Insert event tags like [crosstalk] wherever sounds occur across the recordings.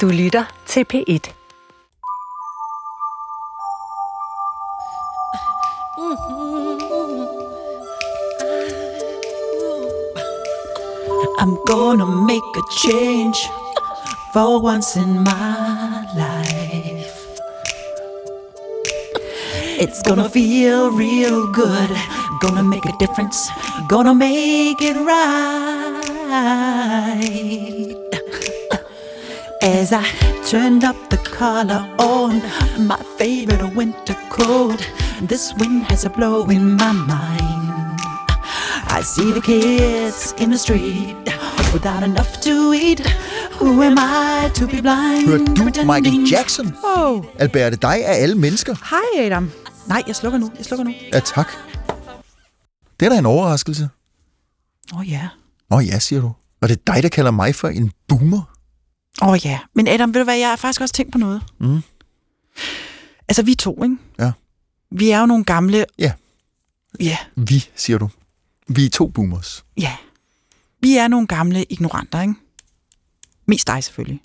Du lytter til P1. I'm gonna make a change for once in my life. It's gonna feel real good. Gonna make a difference. Gonna make it right. As I turned up the collar on my favorite winter coat, this wind has a blow in my mind. I see the kids in the street without enough to eat. Who am I to be blind? Hørte du Michael Jackson? Oh, Albert, er det dig af alle mennesker? hej Adam. Nej, jeg slukker nu. Jeg slukker nu. Ja, tak. Det er da en overraskelse. Åh oh, ja. Nå ja, siger du. Og det er dig, der kalder mig for en boomer? Åh oh, ja. Men Adam, ved du hvad, jeg har faktisk også tænkt på noget. Mm. Altså, vi to, ikke? Ja. Vi er jo nogle gamle... Ja. Ja, Vi, siger du. Vi er to boomers. ja. Vi er nogle gamle ignoranter, ikke? Mest dig selvfølgelig.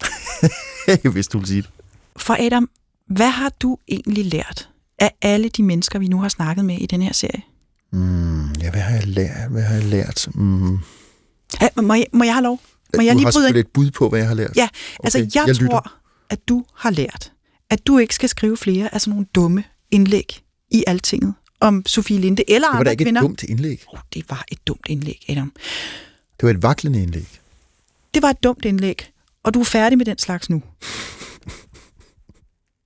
[laughs] Hvis du vil sige det. For Adam, hvad har du egentlig lært af alle de mennesker, vi nu har snakket med i den her serie? Mm, ja, hvad har jeg lært? Hvad har jeg lært? Mm. Ja, må, jeg, må jeg have lov? Må jeg du lige har ind? selvfølgelig et bud på, hvad jeg har lært. Ja, altså Okay, jeg, jeg tror, lytter. at du har lært, at du ikke skal skrive flere af sådan nogle dumme indlæg i altinget om Sofie Linde eller Det var da andre ikke kvinder. et dumt indlæg. Oh, det var et dumt indlæg, Adam. Det var et vaklende indlæg. Det var et dumt indlæg, og du er færdig med den slags nu.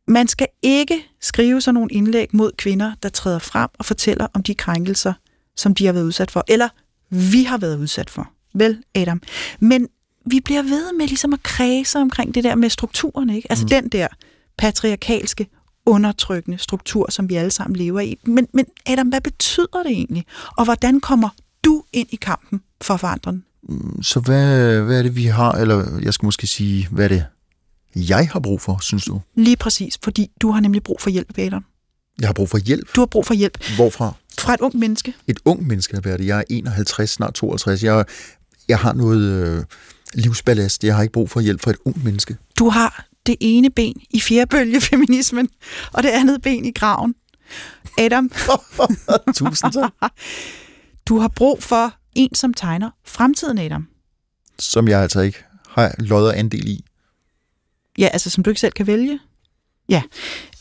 Man skal ikke skrive sådan nogle indlæg mod kvinder, der træder frem og fortæller om de krænkelser, som de har været udsat for, eller vi har været udsat for. Vel, Adam? Men vi bliver ved med ligesom at kredse omkring det der med strukturerne, ikke? Altså mm. den der patriarkalske, undertrykkende struktur, som vi alle sammen lever i. Men, men Adam, hvad betyder det egentlig? Og hvordan kommer du ind i kampen for at forandre den? Så hvad, hvad er det, vi har, eller jeg skal måske sige, hvad er det, jeg har brug for, synes du? Lige præcis, fordi du har nemlig brug for hjælp, Adam. Jeg har brug for hjælp. Du har brug for hjælp Hvorfra? fra et ung menneske. Et ung menneske, Albert. Jeg er 51, snart 62. Jeg, jeg har noget øh, livsballast. Jeg har ikke brug for hjælp fra et ung menneske. Du har det ene ben i fjerbølgefeminismen, [laughs] og det andet ben i graven. Adam, [laughs] Tusind tak. [laughs] du har brug for en, som tegner fremtiden, Adam. Som jeg altså ikke har lodder andel i. Ja, altså som du ikke selv kan vælge. Ja,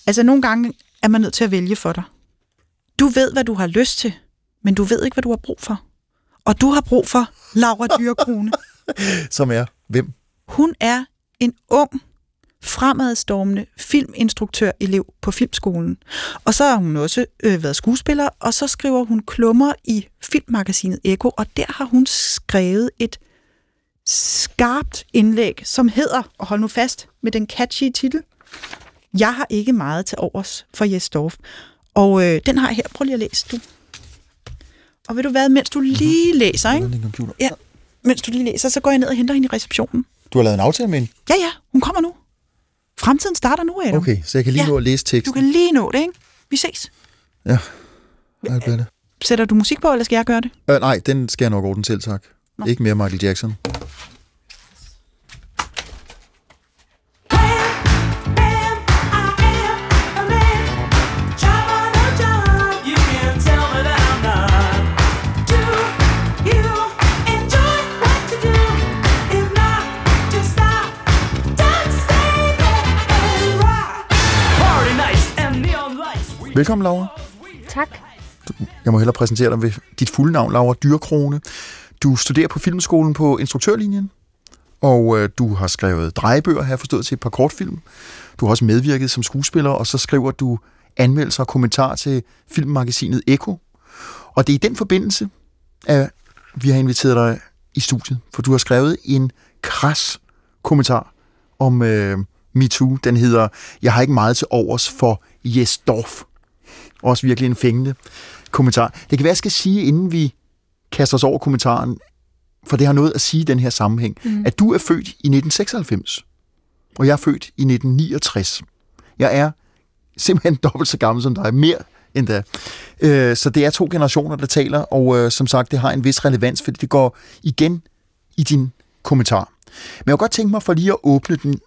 altså nogle gange er man nødt til at vælge for dig. Du ved, hvad du har lyst til, men du ved ikke, hvad du har brug for. Og du har brug for Laura Dyrkrone. [laughs] Som er hvem? Hun er en ung, fremadstormende filminstruktør-elev på filmskolen. Og så har hun også øh, været skuespiller, og så skriver hun klummer i filmmagasinet Eko, og der har hun skrevet et skarpt indlæg, som hedder, og hold nu fast med den catchy titel, Jeg har ikke meget til overs for Jes Dorf. Og øh, den har jeg her. Prøv lige at læse, du. Og ved du hvad, mens du lige læser, ikke? Din computer. Ja, mens du lige læser, så går jeg ned og henter hende i receptionen. Du har lavet en aftale med hende? Ja, ja, hun kommer nu. Fremtiden starter nu, Adam. Okay, så jeg kan lige Ja. nå at læse Du teksten. kan lige nå det, ikke? Vi ses. Ja, Albert. Sætter du musik på, eller skal jeg gøre det? Øh, nej, den skal jeg nok ordne selv, tak. Nå. Ikke mere Michael Jackson. Velkommen, Laura. Tak. Jeg må hellere præsentere dig ved dit fulde navn, Laura Dyrkrone. Du studerer på Filmskolen på instruktørlinjen, og øh, du har skrevet drejebøger, har jeg forstået, til et par kortfilm. Du har også medvirket som skuespiller, og så skriver du anmeldelser og kommentarer til filmmagasinet Eko. Og det er i den forbindelse, at vi har inviteret dig i studiet, for du har skrevet en kras kommentar om øh, MeToo. Den hedder, jeg har ikke meget til overs for Jes Dorf. Også virkelig en fængende kommentar. Det kan være, jeg skal sige, inden vi kaster os over kommentaren, for det har noget at sige i den her sammenhæng, mm. at du er født i 1996, og jeg er født i 1969. Jeg er simpelthen [laughs] dobbelt så gammel som dig, mere end da. Øh, så det er to generationer, der taler, og øh, som sagt, det har en vis relevans, fordi det går igen i din kommentar. Men jeg kunne godt tænke mig for lige at åbne den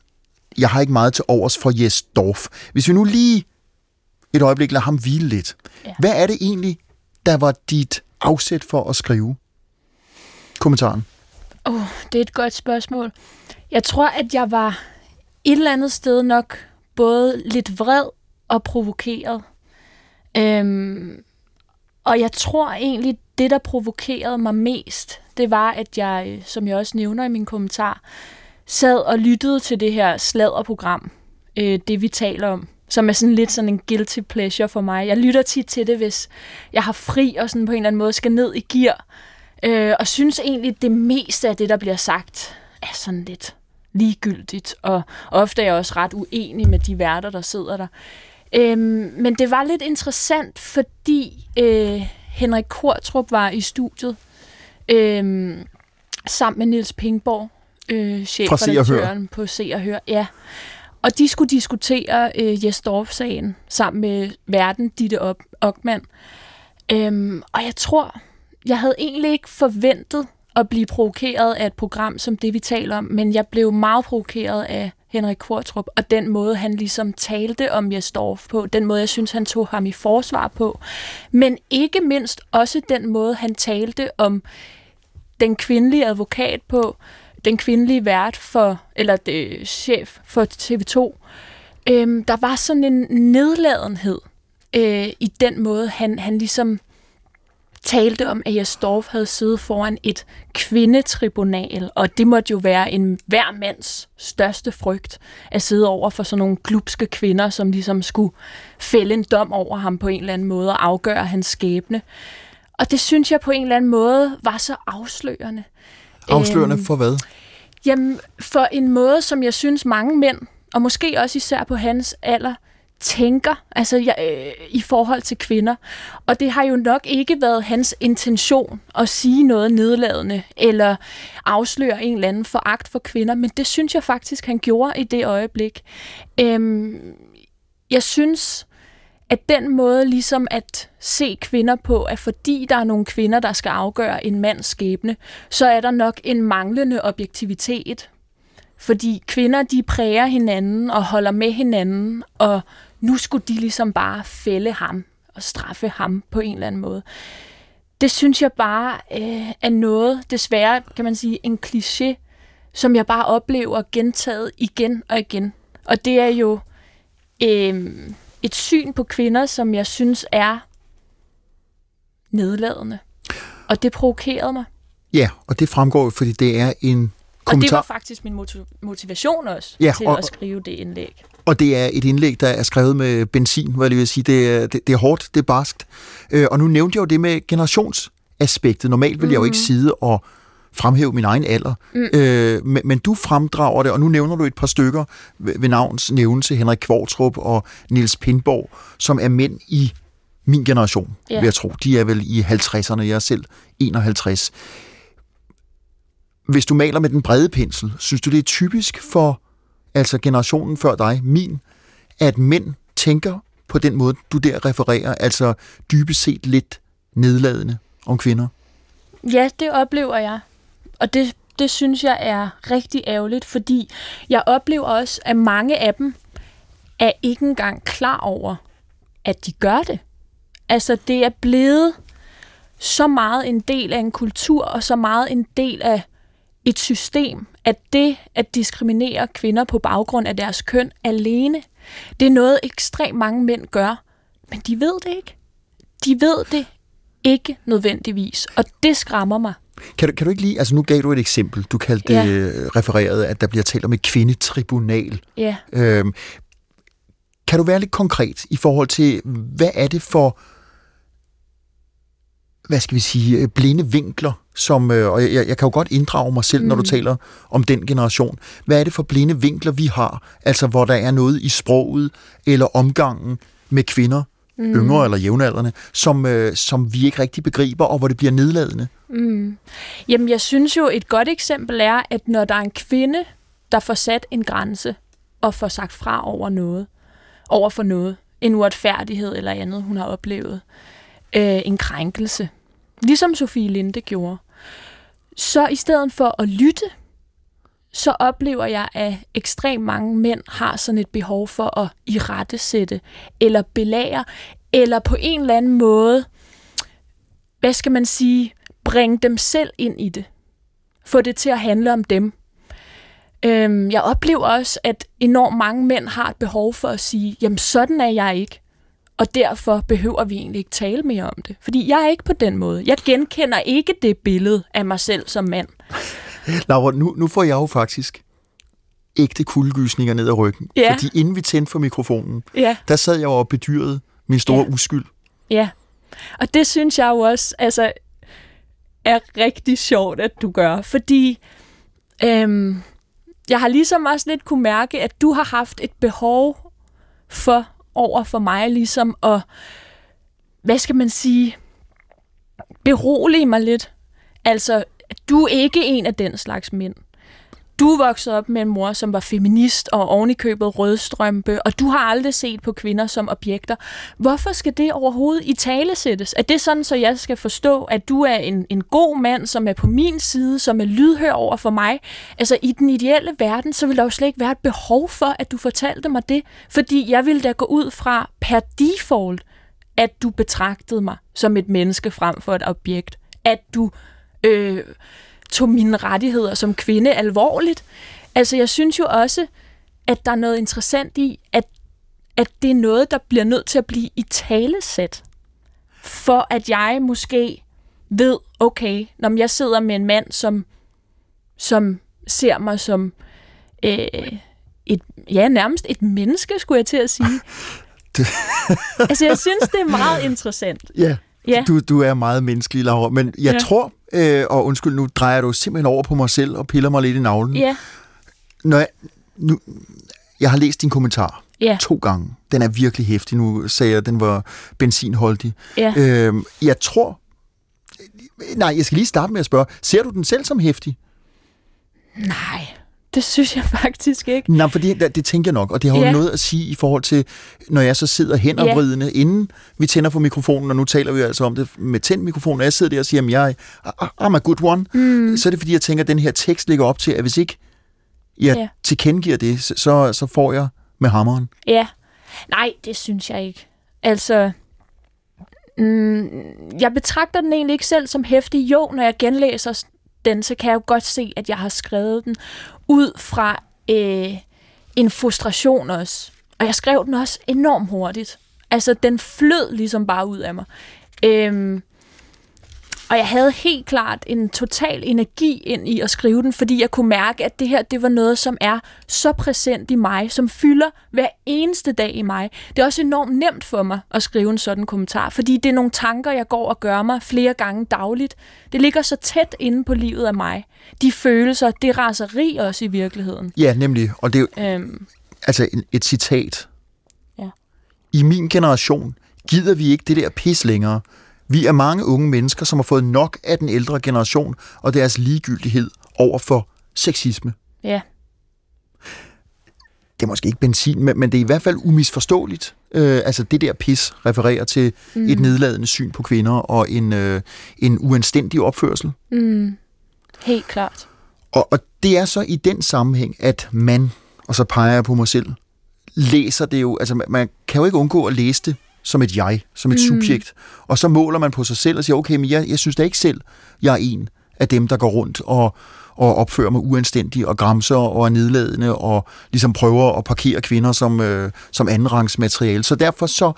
jeg har ikke meget til overs for Jes Dorf. Hvis vi nu lige et øjeblik lader ham hvile lidt. Ja. Hvad er det egentlig, der var dit afsæt for at skrive kommentaren? Oh, det er et godt spørgsmål. Jeg tror, at jeg var et eller andet sted nok både lidt vred og provokeret. Øhm, og jeg tror egentlig, det der provokerede mig mest, det var, at jeg, øh, som jeg også nævner i min kommentar, sad og lyttede til det her sladderprogram, øh, det vi taler om, som er sådan lidt sådan en guilty pleasure for mig. Jeg lytter tit til det, hvis jeg har fri og sådan på en eller anden måde skal ned i gear, øh, og synes egentlig, det meste af det, der bliver sagt, er sådan lidt ligegyldigt, og ofte er jeg også ret uenig med de værter, der sidder der. Øhm, men det var lidt interessant, fordi øh, Henrik Kortrup var i studiet øh, sammen med Nils Pingborg, øh, chefredaktøren på Se og Hør. Ja. Og de skulle diskutere øh, Jes sagen sammen med verden Ditte Ockmann. Øhm, og jeg tror, jeg havde egentlig ikke forventet at blive provokeret af et program som det, vi taler om, men jeg blev meget provokeret af Henrik Kvartrup, og den måde, han ligesom talte om Jesdorf på, den måde, jeg synes, han tog ham i forsvar på, men ikke mindst også den måde, han talte om den kvindelige advokat på, den kvindelige vært for, eller det, chef for TV2. Øhm, der var sådan en nedladenhed øh, i den måde, han, han ligesom talte om, at Jastorf havde siddet foran et kvindetribunal, og det måtte jo være en hver mands største frygt at sidde over for sådan nogle glupske kvinder, som ligesom skulle fælde en dom over ham på en eller anden måde og afgøre hans skæbne. Og det synes jeg på en eller anden måde var så afslørende. Afslørende for hvad? Jamen, for en måde, som jeg synes mange mænd, og måske også især på hans alder, tænker altså, ja, øh, i forhold til kvinder. Og det har jo nok ikke været hans intention at sige noget nedladende eller afsløre en eller anden foragt for kvinder, men det synes jeg faktisk, han gjorde i det øjeblik. Øhm, jeg synes, at den måde ligesom at se kvinder på, at fordi der er nogle kvinder, der skal afgøre en mands skæbne, så er der nok en manglende objektivitet. Fordi kvinder, de præger hinanden og holder med hinanden, og nu skulle de ligesom bare fælde ham og straffe ham på en eller anden måde. Det synes jeg bare øh, er noget, desværre kan man sige, en kliché, som jeg bare oplever gentaget igen og igen. Og det er jo øh, et syn på kvinder, som jeg synes er nedladende. Og det provokerede mig. Ja, og det fremgår, fordi det er en kommentar. Og det var faktisk min motivation også ja, til og, at skrive det indlæg. Og det er et indlæg, der er skrevet med benzin, hvad jeg vil sige. Det er, det, det er hårdt, det er barskt. Øh, og nu nævnte jeg jo det med generationsaspektet. Normalt vil mm. jeg jo ikke mhm. sidde og fremhæve min egen alder. Mm. Øh, men, men du fremdrager det, og nu nævner du et par stykker ved, ved navns nævnelse, Henrik Kvartrup og Niels Pindborg, som er mænd i min generation, yeah. vil jeg tro. De er vel i 50'erne, jeg er selv 51. Hvis du maler med den brede pensel, synes du, det er typisk for altså generationen før dig, min, at mænd tænker på den måde, du der refererer, altså dybest set lidt nedladende om kvinder? Ja, det oplever jeg. Og det, det synes jeg er rigtig ærgerligt, fordi jeg oplever også, at mange af dem er ikke engang klar over, at de gør det. Altså, det er blevet så meget en del af en kultur, og så meget en del af et system, at det at diskriminere kvinder på baggrund af deres køn alene, det er noget ekstremt mange mænd gør, men de ved det ikke. De ved det ikke nødvendigvis, og det skræmmer mig. Kan du, kan du ikke lige, altså nu gav du et eksempel, du kaldte ja. det refereret, at der bliver talt om et kvindetribunal. Ja. Øhm, kan du være lidt konkret i forhold til, hvad er det for hvad skal vi sige, øh, blinde vinkler, som, øh, og jeg, jeg kan jo godt inddrage mig selv, mm. når du mm. taler om den generation. Hvad er det for blinde vinkler, vi har? Altså, hvor der er noget i sproget eller omgangen med kvinder, mm. yngre eller jævnaldrende, som, øh, som vi ikke rigtig begriber, og hvor det bliver nedladende? Mm. Jamen, jeg synes jo, et godt eksempel er, at når der er en kvinde, der får sat en grænse og får sagt fra over noget, over for noget, en uretfærdighed eller andet, hun har oplevet, øh, en krænkelse, ligesom Sofie Linde gjorde. Så i stedet for at lytte, så oplever jeg, at ekstremt mange mænd har sådan et behov for at irettesætte, eller belære, eller på en eller anden måde, hvad skal man sige, bringe dem selv ind i det. Få det til at handle om dem. Øhm, jeg oplever også, at enormt mange mænd har et behov for at sige, jamen sådan er jeg ikke. Og derfor behøver vi egentlig ikke tale mere om det. Fordi jeg er ikke på den måde. Jeg genkender ikke det billede af mig selv som mand. [laughs] Laura, nu, nu får jeg jo faktisk ægte kuldegysninger ned ad ryggen. Ja. Fordi inden vi tændte for mikrofonen, Ja, der sad jeg og bedyrede min store Ja. uskyld. ja. Og det synes jeg jo også altså, er rigtig sjovt, at du gør. Fordi øhm, jeg har ligesom også lidt kunne mærke, at du har haft et behov for over for mig ligesom at, hvad skal man sige, berolige mig lidt. Altså, du er ikke en af den slags mænd. Du voksede op med en mor, som var feminist og ovenikøbet rødstrømpe, og du har aldrig set på kvinder som objekter. Hvorfor skal det overhovedet i tale sættes? Er det sådan, så jeg skal forstå, at du er en, en god mand, som er på min side, som er lydhør over for mig? Altså, i den ideelle verden, så vil der jo slet ikke være et behov for, at du fortalte mig det, fordi jeg ville da gå ud fra per default, at du betragtede mig som et menneske frem for et objekt. At du øh, tog mine rettigheder som kvinde alvorligt. Altså, jeg synes jo også, at der er noget interessant i, at, at det er noget, der bliver nødt til at blive i talesæt. For at jeg måske ved, okay, når jeg sidder med en mand, som, som ser mig som øh, et, ja, nærmest et menneske, skulle jeg til at sige. [laughs] altså, jeg synes, det er meget interessant. Ja, Ja. du, du er meget menneskelig, Laura. Men jeg Ja. tror, øh, og undskyld, nu drejer du simpelthen over på mig selv og piller mig lidt i navlen. Ja, Når jeg, nu, jeg har læst din kommentar ja, to gange. Den er virkelig hæftig. Nu sagde jeg, at den var benzinholdig. ja. Øhm, jeg tror... Nej, jeg skal lige starte med at spørge. Ser du den selv som hæftig? Nej, det synes jeg faktisk ikke. Nej, for det, det tænker jeg nok, og det har jo Ja. noget at sige i forhold til, når jeg så sidder henovervridende, inden vi tænder for mikrofonen, og nu taler vi altså om det med tændt mikrofon, og jeg sidder der og siger, at jeg er I'm a good one, mm. så er det fordi, jeg tænker, at den her tekst ligger op til, at hvis ikke jeg Ja. tilkendegiver det, så- så, får jeg med hammeren. Ja. Nej, det synes jeg ikke. Altså, mm, jeg betragter den egentlig ikke selv som hæftig. Jo, når jeg genlæser den, så kan jeg jo godt se, at jeg har skrevet den ud fra øh, en frustration også. Og jeg skrev den også enormt hurtigt. Altså, den flød ligesom bare ud af mig. Øhm, og jeg havde helt klart en total energi ind i at skrive den, fordi jeg kunne mærke, at det her det var noget, som er så præsent i mig, som fylder hver eneste dag i mig. Det er også enormt nemt for mig at skrive en sådan kommentar, fordi det er nogle tanker, jeg går og gør mig flere gange dagligt. Det ligger så tæt inde på livet af mig. De følelser, det raseri også i virkeligheden. Ja, nemlig, og det er jo Øhm, altså et citat. Ja. I min generation gider vi ikke det der pis længere. Vi er mange unge mennesker, som har fået nok af den ældre generation og deres ligegyldighed over for sexisme. ja, Det er måske ikke benzin, men, men det er i hvert fald umisforståeligt. Øh, altså det der pis refererer til mm. et nedladende syn på kvinder og en, øh, en uanstændig opførsel. mm, helt klart. Og, og det er så i den sammenhæng, at man, og så peger jeg på mig selv, læser det jo, altså man, man kan jo ikke undgå at læse det som et jeg, som et mm. subjekt. Og så måler man på sig selv og siger, okay, men jeg, jeg synes da ikke selv, jeg er en af dem, der går rundt og, og opfører mig uanstændigt og gramser og er nedladende og ligesom prøver at parkere kvinder som, øh, som andenrangsmateriale. Så derfor så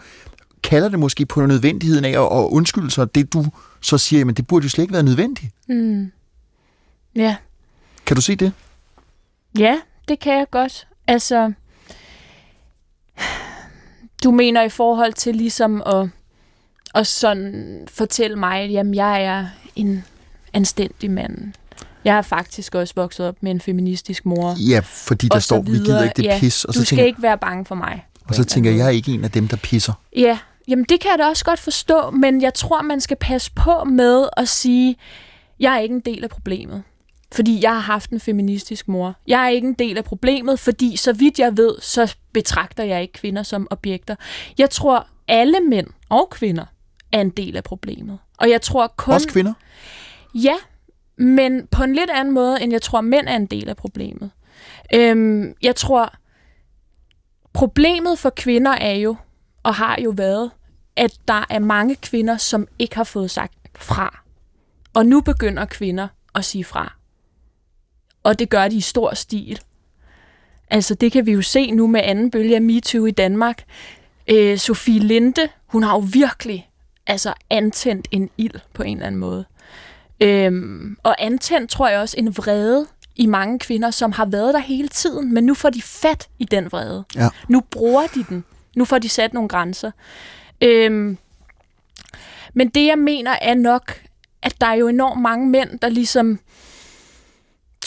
kalder det måske på nødvendigheden af at, at undskylde sig. Det du så siger, men det burde jo slet ikke være nødvendigt. Mm. Ja. Kan du se det? Ja, det kan jeg godt. Altså, du mener i forhold til ligesom at, at sådan fortælle mig, at jamen, jeg er en anstændig mand. Jeg er faktisk også vokset op med en feministisk mor. Ja, fordi der og så står, vi gider ikke det ja, pis. Og du så skal tænker, ikke være bange for mig. og så tænker jeg, jeg er ikke en af dem, der pisser. Ja, jamen det kan jeg da også godt forstå, men jeg tror, man skal passe på med at sige, jeg er ikke en del af problemet. Fordi jeg har haft en feministisk mor. Jeg er ikke en del af problemet, fordi så vidt jeg ved, så betragter jeg ikke kvinder som objekter. Jeg tror, alle mænd og kvinder er en del af problemet. Og jeg tror kun... Også kvinder? Ja, men på en lidt anden måde, end jeg tror, mænd er en del af problemet. Øhm, jeg tror, problemet for kvinder er jo, og har jo været, at der er mange kvinder, som ikke har fået sagt fra. Og nu begynder kvinder at sige fra. Og det gør de i stor stil. Altså det kan vi jo se nu med anden bølge af MeToo i Danmark. Øh, Sofie Linde, hun har jo virkelig altså antændt en ild på en eller anden måde. Øhm, og antændt tror jeg også en vrede i mange kvinder, som har været der hele tiden, men nu får de fat i den vrede. Ja. Nu bruger de den. Nu får de sat nogle grænser. Øhm, men det, jeg mener, er nok, at der er jo enormt mange mænd, der ligesom,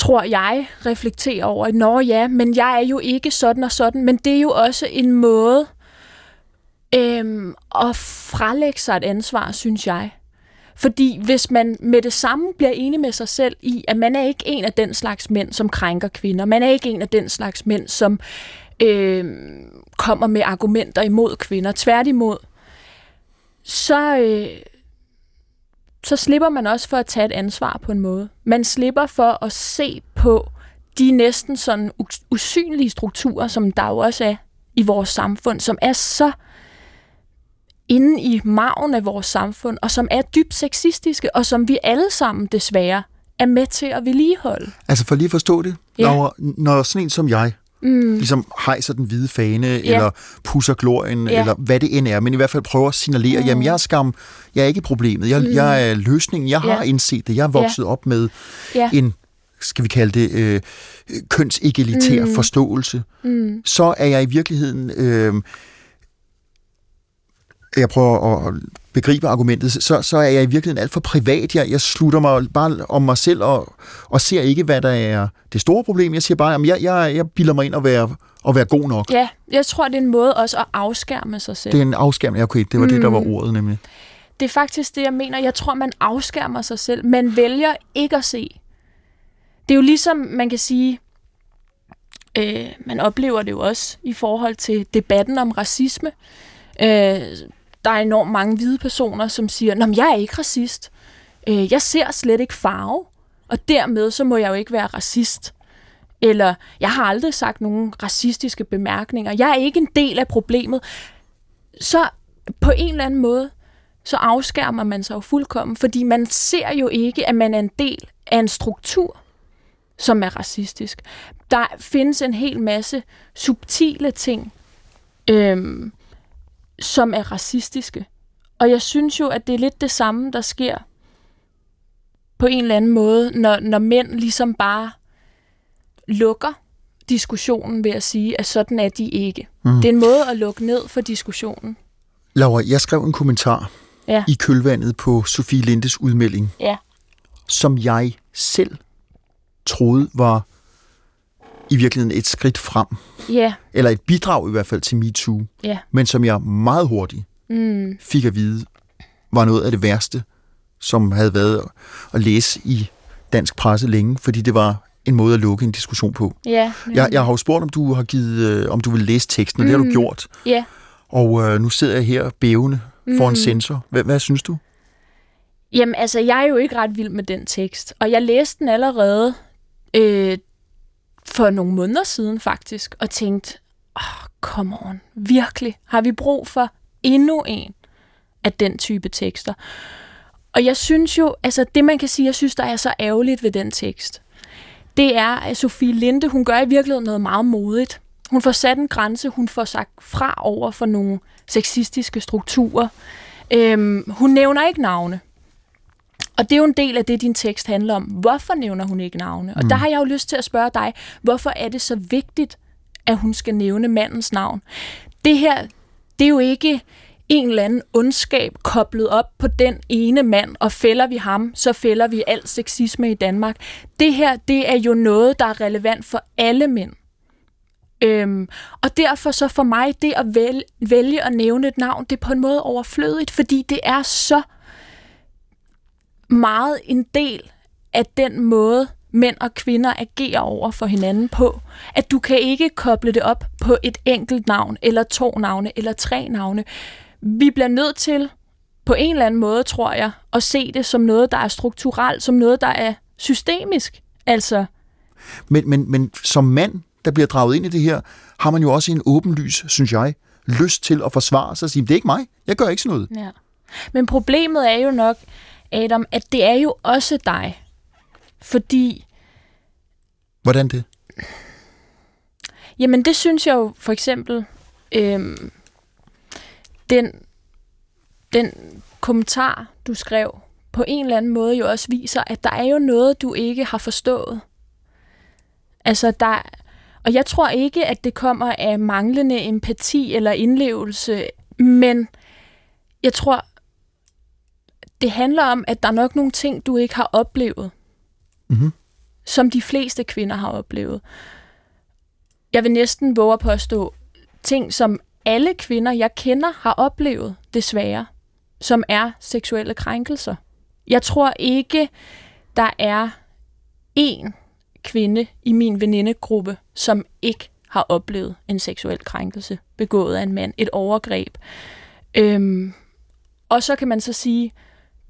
tror jeg, reflekterer over, at nå ja, men jeg er jo ikke sådan og sådan, men det er jo også en måde øhm, at frelægge sig et ansvar, synes jeg. Fordi hvis man med det samme bliver enig med sig selv i, at man er ikke en af den slags mænd, som krænker kvinder, man er ikke en af den slags mænd, som øh, kommer med argumenter imod kvinder, tværtimod, så, øh, så slipper man også for at tage et ansvar på en måde. Man slipper for at se på de næsten sådan usynlige strukturer, som der jo også er i vores samfund, som er så inde i maven af vores samfund, og som er dybt sexistiske, og som vi alle sammen desværre er med til at vedligeholde. Altså for lige at forstå det, Ja. Laura, når sådan en som jeg Mm. ligesom hejser den hvide fane, ja. eller pusser glorien, ja. eller hvad det end er, men i hvert fald prøver at signalere, mm. jamen jeg er skam, jeg er ikke problemet, jeg, mm. jeg er løsningen, jeg har Ja. indset det, jeg er vokset op med Ja. en, skal vi kalde det, øh, kønsegelitær mm. forståelse, Mm. så er jeg i virkeligheden, øh, jeg prøver at begribe argumentet, så, så er jeg i virkeligheden alt for privat. Jeg, jeg slutter mig bare om mig selv og, og ser ikke, hvad der er det store problem. Jeg siger bare, at jeg, jeg, jeg bilder mig ind at være, at være god nok. Ja, jeg tror, det er en måde også at afskærme sig selv. Det er en afskærmning. Okay, det var mm. det, der var ordet nemlig. det er faktisk det, jeg mener. Jeg tror, man afskærmer sig selv. Man vælger ikke at se. Det er jo ligesom, man kan sige, øh, man oplever det jo også i forhold til debatten om racisme. Øh, der er enormt mange hvide personer, som siger, Nå, jeg er ikke racist. Øh, jeg ser slet ikke farve, og dermed så må jeg jo ikke være racist. Eller, jeg har aldrig sagt nogen racistiske bemærkninger. Jeg er ikke en del af problemet. Så på en eller anden måde, så afskærmer man sig jo fuldkommen, fordi man ser jo ikke, at man er en del af en struktur, som er racistisk. Der findes en hel masse subtile ting, øhm, som er racistiske. Og jeg synes jo, at det er lidt det samme, der sker på en eller anden måde, når, når mænd ligesom bare lukker diskussionen ved at sige, at sådan er de ikke. Mm. Det er en måde at lukke ned for diskussionen. Laura, jeg skrev en kommentar Ja. i kølvandet på Sofie Lindes udmelding, Ja. som jeg selv troede var i virkeligheden et skridt frem, Ja, eller et bidrag i hvert fald til MeToo, ja. men som jeg meget hurtigt Mm. fik at vide, var noget af det værste, som havde været at læse i dansk presse længe, fordi det var en måde at lukke en diskussion på. Ja, Jeg, jeg har jo spurgt, om du har givet, øh, om du vil læse teksten, og det har du Mm. gjort. ja. Og øh, nu sidder jeg her bævende for en sensor. Hvad, hvad synes du? Jamen, altså, jeg er jo ikke ret vild med den tekst, og jeg læste den allerede øh, for nogle måneder siden faktisk, og tænkte, oh, come on, virkelig, har vi brug for endnu en af den type tekster? Og jeg synes jo, altså det man kan sige, jeg synes, der er så ærgerligt ved den tekst, det er, at Sofie Linde, hun gør i virkeligheden noget meget modigt. Hun får sat en grænse, hun får sagt fra over for nogle sexistiske strukturer. Øhm, hun nævner ikke navne. Og det er jo en del af det, din tekst handler om. Hvorfor nævner hun ikke navne? Og der har jeg jo lyst til at spørge dig, hvorfor er det så vigtigt, at hun skal nævne mandens navn? Det her, det er jo ikke en eller anden ondskab koblet op på den ene mand, og fælder vi ham, så fælder vi alt sexisme i Danmark. Det her, det er jo noget, der er relevant for alle mænd. Øhm, og derfor så for mig, det at vælge, vælge at nævne et navn, det er på en måde overflødigt, fordi det er så meget en del af den måde, mænd og kvinder agerer over for hinanden på, at du kan ikke koble det op på et enkelt navn, eller to navne, eller tre navne. Vi bliver nødt til, på en eller anden måde, tror jeg, at se det som noget, der er strukturelt, som noget, der er systemisk. Altså, Men, men, men som mand, der bliver draget ind i det her, har man jo også en åbenlys, synes jeg, lyst til at forsvare sig og sige, det er ikke mig, jeg gør ikke sådan noget. Ja. Men problemet er jo nok, Adam, at det er jo også dig. Fordi, Hvordan det? jamen det synes jeg jo for eksempel, øhm, den, den kommentar, du skrev, på en eller anden måde jo også viser, at der er jo noget, du ikke har forstået. Altså, der, og jeg tror ikke, at det kommer af manglende empati eller indlevelse, men jeg tror, det handler om, at der er nok nogle ting, du ikke har oplevet, Mhm. som de fleste kvinder har oplevet. Jeg vil næsten våge at påstå ting, som alle kvinder, jeg kender, har oplevet, desværre, som er seksuelle krænkelser. Jeg tror ikke, der er én kvinde i min venindegruppe, som ikke har oplevet en seksuel krænkelse begået af en mand, et overgreb. Øhm, og så kan man så sige,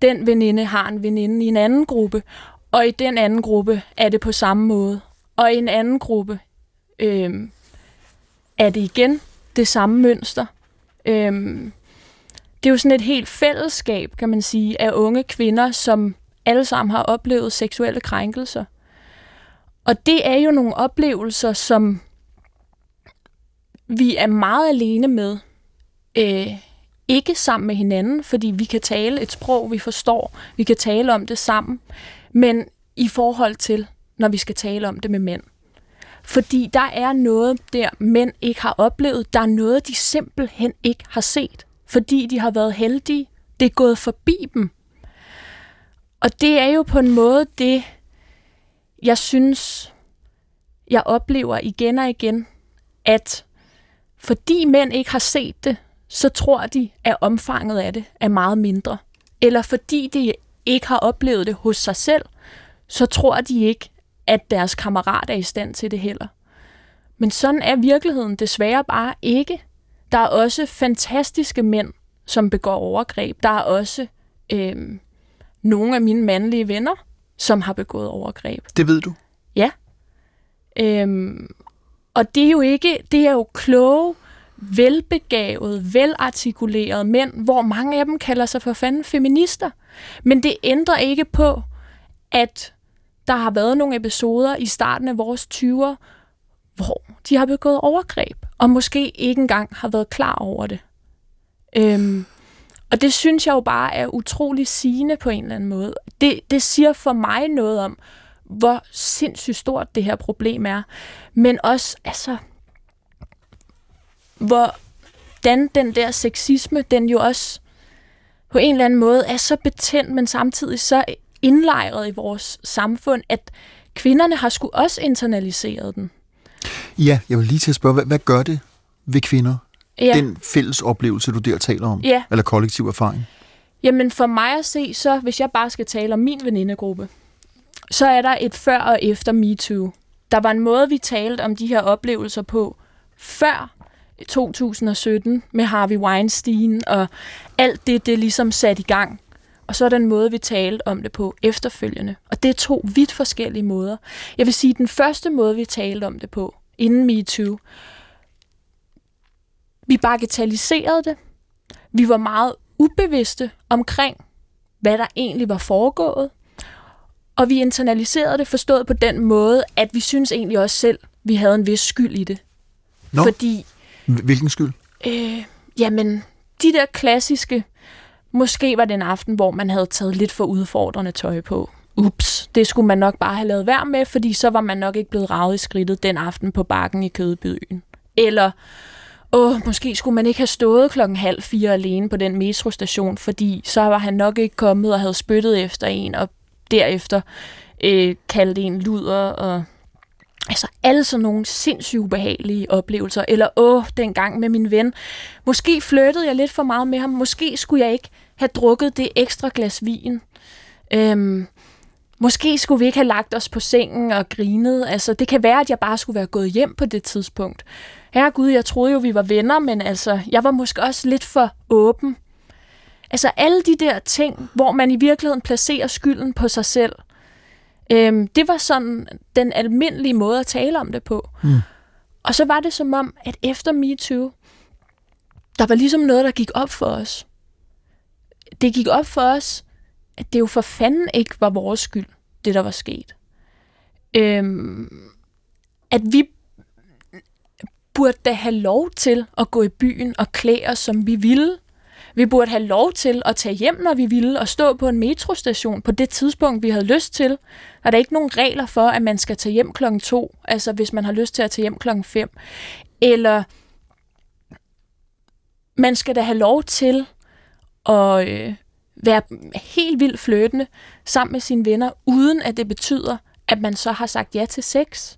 den veninde har en veninde i en anden gruppe, og i den anden gruppe er det på samme måde. Og i en anden gruppe øhm, er det igen det samme mønster. Øhm, det er jo sådan et helt fællesskab, kan man sige, af unge kvinder, som alle sammen har oplevet seksuelle krænkelser. Og det er jo nogle oplevelser, som vi er meget alene med. Øh, ikke sammen med hinanden, fordi vi kan tale et sprog, vi forstår. Vi kan tale om det sammen. Men i forhold til, når vi skal tale om det med mænd. Fordi der er noget der, mænd ikke har oplevet. Der er noget, de simpelthen ikke har set. Fordi de har været heldige. Det er gået forbi dem. Og det er jo på en måde det, jeg synes, jeg oplever igen og igen, at fordi mænd ikke har set det, så tror de, at omfanget af det er meget mindre. Eller fordi de ikke har oplevet det hos sig selv, så tror de ikke, at deres kammerat er i stand til det heller. Men sådan er virkeligheden desværre bare ikke. Der er også fantastiske mænd, som begår overgreb. Der er også øhm, nogle af mine mandlige venner, som har begået overgreb. Det ved du. Ja. Øhm, og det er jo ikke, det er jo kloge, velbegavede, velartikulerede mænd, hvor mange af dem kalder sig for fanden feminister. Men det ændrer ikke på, at der har været nogle episoder i starten af vores 20'er, hvor de har begået overgreb, og måske ikke engang har været klar over det. Øhm, og det synes jeg jo bare er utrolig sigende på en eller anden måde. Det, det siger for mig noget om, hvor sindssygt stort det her problem er. Men også, altså, hvordan den der sexisme, den jo også på en eller anden måde er så betændt, men samtidig så indlejret i vores samfund, at kvinderne har sgu også internaliseret den. Ja, jeg vil lige til at spørge, hvad, hvad gør det ved kvinder? Ja. Den fælles oplevelse, du der taler om? Ja. Eller kollektiv erfaring? Jamen for mig at se, så hvis jeg bare skal tale om min venindegruppe, så er der et før og efter MeToo. Der var en måde, vi talte om de her oplevelser på før 2017 med Harvey Weinstein og alt det, det ligesom sat i gang. Og så er der en måde, vi talte om det på efterfølgende. Og det er to vidt forskellige måder. Jeg vil sige, at den første måde, vi talte om det på, inden MeToo, vi bagatelliserede det. Vi var meget ubevidste omkring, hvad der egentlig var foregået. Og vi internaliserede det forstået på den måde, at vi synes egentlig også selv, vi havde en vis skyld i det. Nå, Fordi hvilken skyld? Øh, jamen, de der klassiske, måske var det en aften, hvor man havde taget lidt for udfordrende tøj på. Ups, det skulle man nok bare have lavet værd med, fordi så var man nok ikke blevet ravet i skridtet den aften på bakken i Kødbyen. Eller, åh, måske skulle man ikke have stået klokken halv fire alene på den metrostation, fordi så var han nok ikke kommet og havde spyttet efter en, og derefter øh, kaldt en luder og Altså alle sådan nogle sindssygt ubehagelige oplevelser. Eller åh, den gang med min ven. Måske flyttede jeg lidt for meget med ham. Måske skulle jeg ikke have drukket det ekstra glas vin. Øhm, måske skulle vi ikke have lagt os på sengen og grinet. Altså, det kan være, at jeg bare skulle være gået hjem på det tidspunkt. Herregud, jeg troede jo, vi var venner, men altså, jeg var måske også lidt for åben. Altså alle de der ting, hvor man i virkeligheden placerer skylden på sig selv. Øhm, det var sådan den almindelige måde at tale om det på. Mm. Og så var det som om, at efter MeToo, der var ligesom noget, der gik op for os. Det gik op for os, at det jo for fanden ikke var vores skyld, det der var sket. Øhm, at vi burde da have lov til at gå i byen og klæde os, som vi ville. Vi burde have lov til at tage hjem, når vi ville, og stå på en metrostation på det tidspunkt, vi havde lyst til. Og der er ikke nogen regler for, at man skal tage hjem klokken to, altså hvis man har lyst til at tage hjem klokken fem. Eller man skal da have lov til at øh, være helt vildt fløtende sammen med sine venner, uden at det betyder, at man så har sagt ja til sex.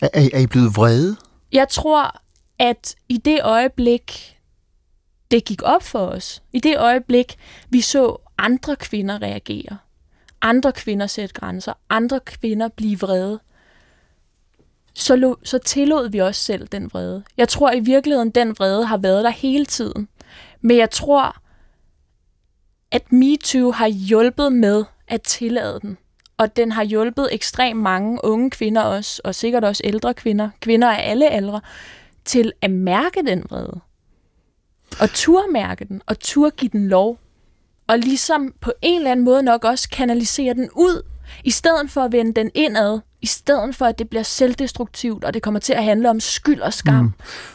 Er, er, er I blevet vrede? Jeg tror, at i det øjeblik, det gik op for os, i det øjeblik, vi så andre kvinder reagere, andre kvinder sætte grænser, andre kvinder blive vrede, så, lo, så tillod vi os selv den vrede. Jeg tror i virkeligheden, den vrede har været der hele tiden. Men jeg tror, at MeToo har hjulpet med at tillade den. Og den har hjulpet ekstremt mange unge kvinder også, og sikkert også ældre kvinder, kvinder af alle aldre, til at mærke den vrede. Og turde mærke den, og turde give den lov. Og ligesom på en eller anden måde nok også kanalisere den ud, i stedet for at vende den indad, i stedet for at det bliver selvdestruktivt, og det kommer til at handle om skyld og skam, mm.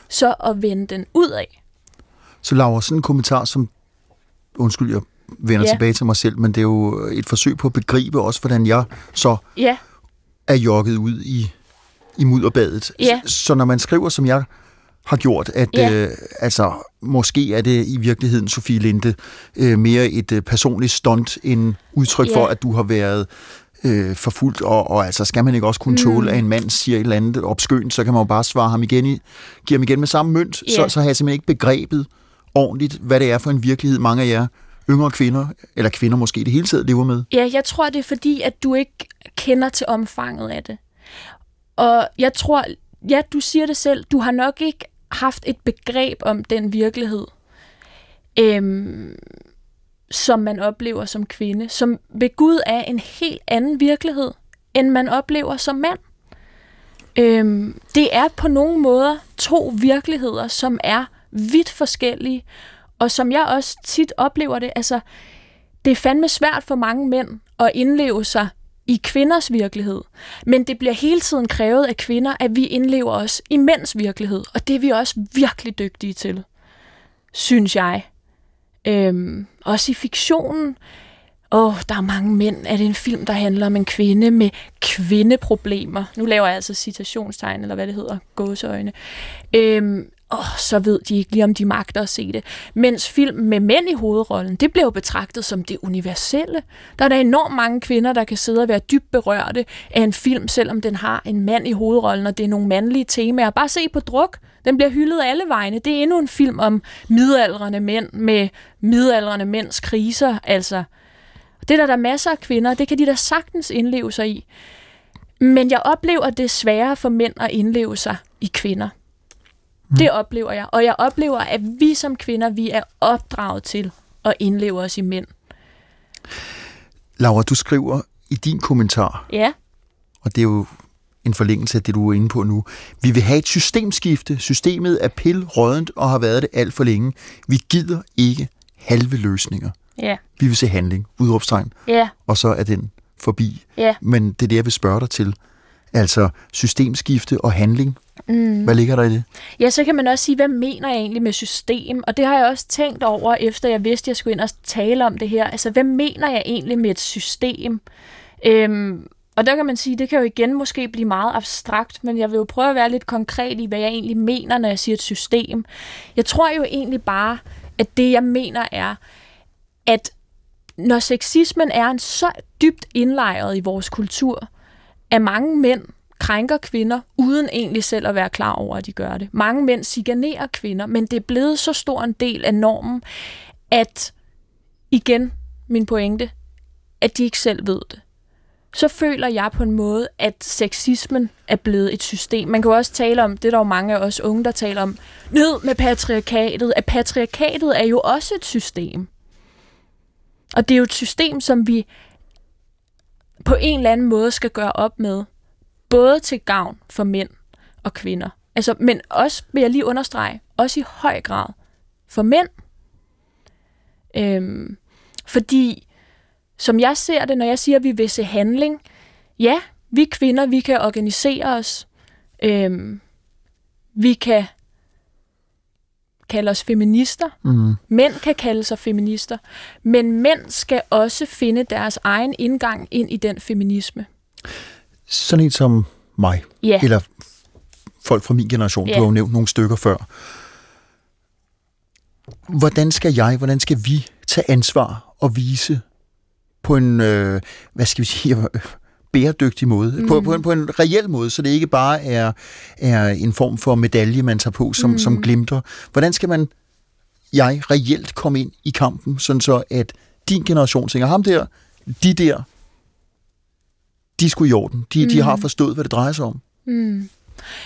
så at vende den ud af. Så Laura, sådan en kommentar som, undskyld, jeg vender Ja. tilbage til mig selv, men det er jo et forsøg på at begribe også, hvordan jeg så Ja, er jogget ud i, i mudderbadet. Ja. Så, så når man skriver, som jeg har gjort, at Ja. øh, altså, måske er det i virkeligheden, Sofie Linde, øh, mere et øh, personligt stunt end udtryk Ja. for, at du har været øh, forfulgt, og, og altså skal man ikke også kunne tåle, at en mand siger et eller andet opskønt, så kan man jo bare svare ham igen, i, give ham igen med samme mønt, så, Ja. så har jeg simpelthen ikke begrebet ordentligt, hvad det er for en virkelighed, mange af jer yngre kvinder, eller kvinder måske i det hele taget, lever med. Ja, jeg tror, det er fordi, at du ikke kender til omfanget af det. Og jeg tror, ja, du siger det selv, du har nok ikke haft et begreb om den virkelighed, øhm, som man oplever som kvinde, som ved Gud er en helt anden virkelighed, end man oplever som mand. Øhm, det er på nogle måder to virkeligheder, som er vidt forskellige, og som jeg også tit oplever det, altså det er fandme svært for mange mænd at indleve sig i kvinders virkelighed. Men det bliver hele tiden krævet af kvinder, at vi indlever os i mænds virkelighed. Og det er vi også virkelig dygtige til, synes jeg. Øhm, også i fiktionen. Åh, oh, der er mange mænd. Er det en film, der handler om en kvinde med kvindeproblemer? Nu laver jeg altså citationstegn, eller hvad det hedder, gåseøjne. Øhm, åh, så ved de ikke lige, om de magter at se det. Mens film med mænd i hovedrollen, det bliver jo betragtet som det universelle. Der er der enormt mange kvinder, der kan sidde og være dybt berørte af en film, selvom den har en mand i hovedrollen, og det er nogle mandlige temaer. Bare se på druk. Den bliver hyldet alle vegne. Det er endnu en film om midaldrende mænd med midaldrende mænds kriser. Altså, det er der, der er masser af kvinder, det kan de da sagtens indleve sig i. Men jeg oplever, at det er sværere for mænd at indleve sig i kvinder. Det oplever jeg. Og jeg oplever, at vi som kvinder, vi er opdraget til at indleve os i mænd. Laura, du skriver i din kommentar, Ja, og det er jo en forlængelse af det, du er inde på nu. Vi vil have et systemskifte. Systemet er pilrådent og har været det alt for længe. Vi gider ikke halve løsninger. ja, Vi vil se handling, udråbstegn, ja, og så er den forbi. ja. Men det er det, jeg vil spørge dig til. Altså systemskifte og handling. Mm. Hvad ligger der i det? Ja, så kan man også sige, hvad mener jeg egentlig med system? Og det har jeg også tænkt over, efter jeg vidste, at jeg skulle ind og tale om det her. Altså, hvad mener jeg egentlig med et system? Øhm, og der kan man sige, det kan jo igen måske blive meget abstrakt, men jeg vil jo prøve at være lidt konkret i, hvad jeg egentlig mener, når jeg siger et system. Jeg tror jo egentlig bare, at det jeg mener er, at når sexismen er en så dybt indlejret i vores kultur, at mange mænd krænker kvinder, uden egentlig selv at være klar over, at de gør det. Mange mænd siganerer kvinder, men det er blevet så stor en del af normen, at, igen, min pointe, at de ikke selv ved det. Så føler jeg på en måde, at sexismen er blevet et system. Man kan jo også tale om, det er der jo mange af os unge, der taler om, ned med patriarkatet, at patriarkatet er jo også et system. Og det er jo et system, som vi på en eller anden måde skal gøre op med, både til gavn for mænd og kvinder. Altså, men også, vil jeg lige understrege, også i høj grad for mænd. Øhm, fordi, som jeg ser det, når jeg siger, at vi vil se handling, ja, vi kvinder, vi kan organisere os. Øhm, vi kan kalde os feminister. Mm. Mænd kan kalde sig feminister. Men mænd skal også finde deres egen indgang ind i den feminisme. Sådan en som mig, Ja. eller folk fra min generation, Ja. du har jo nævnt nogle stykker før. Hvordan skal jeg, hvordan skal vi tage ansvar og vise på en, øh, hvad skal vi sige, bæredygtig måde, mm. på, på, en, på en reel måde, så det ikke bare er, er en form for medalje, man tager på, som, mm. som glimter. Hvordan skal man, jeg, reelt komme ind i kampen, sådan så at din generation tænker, ham der, de der, de skulle i orden. De, mm. de har forstået, hvad det drejer sig om. Mm.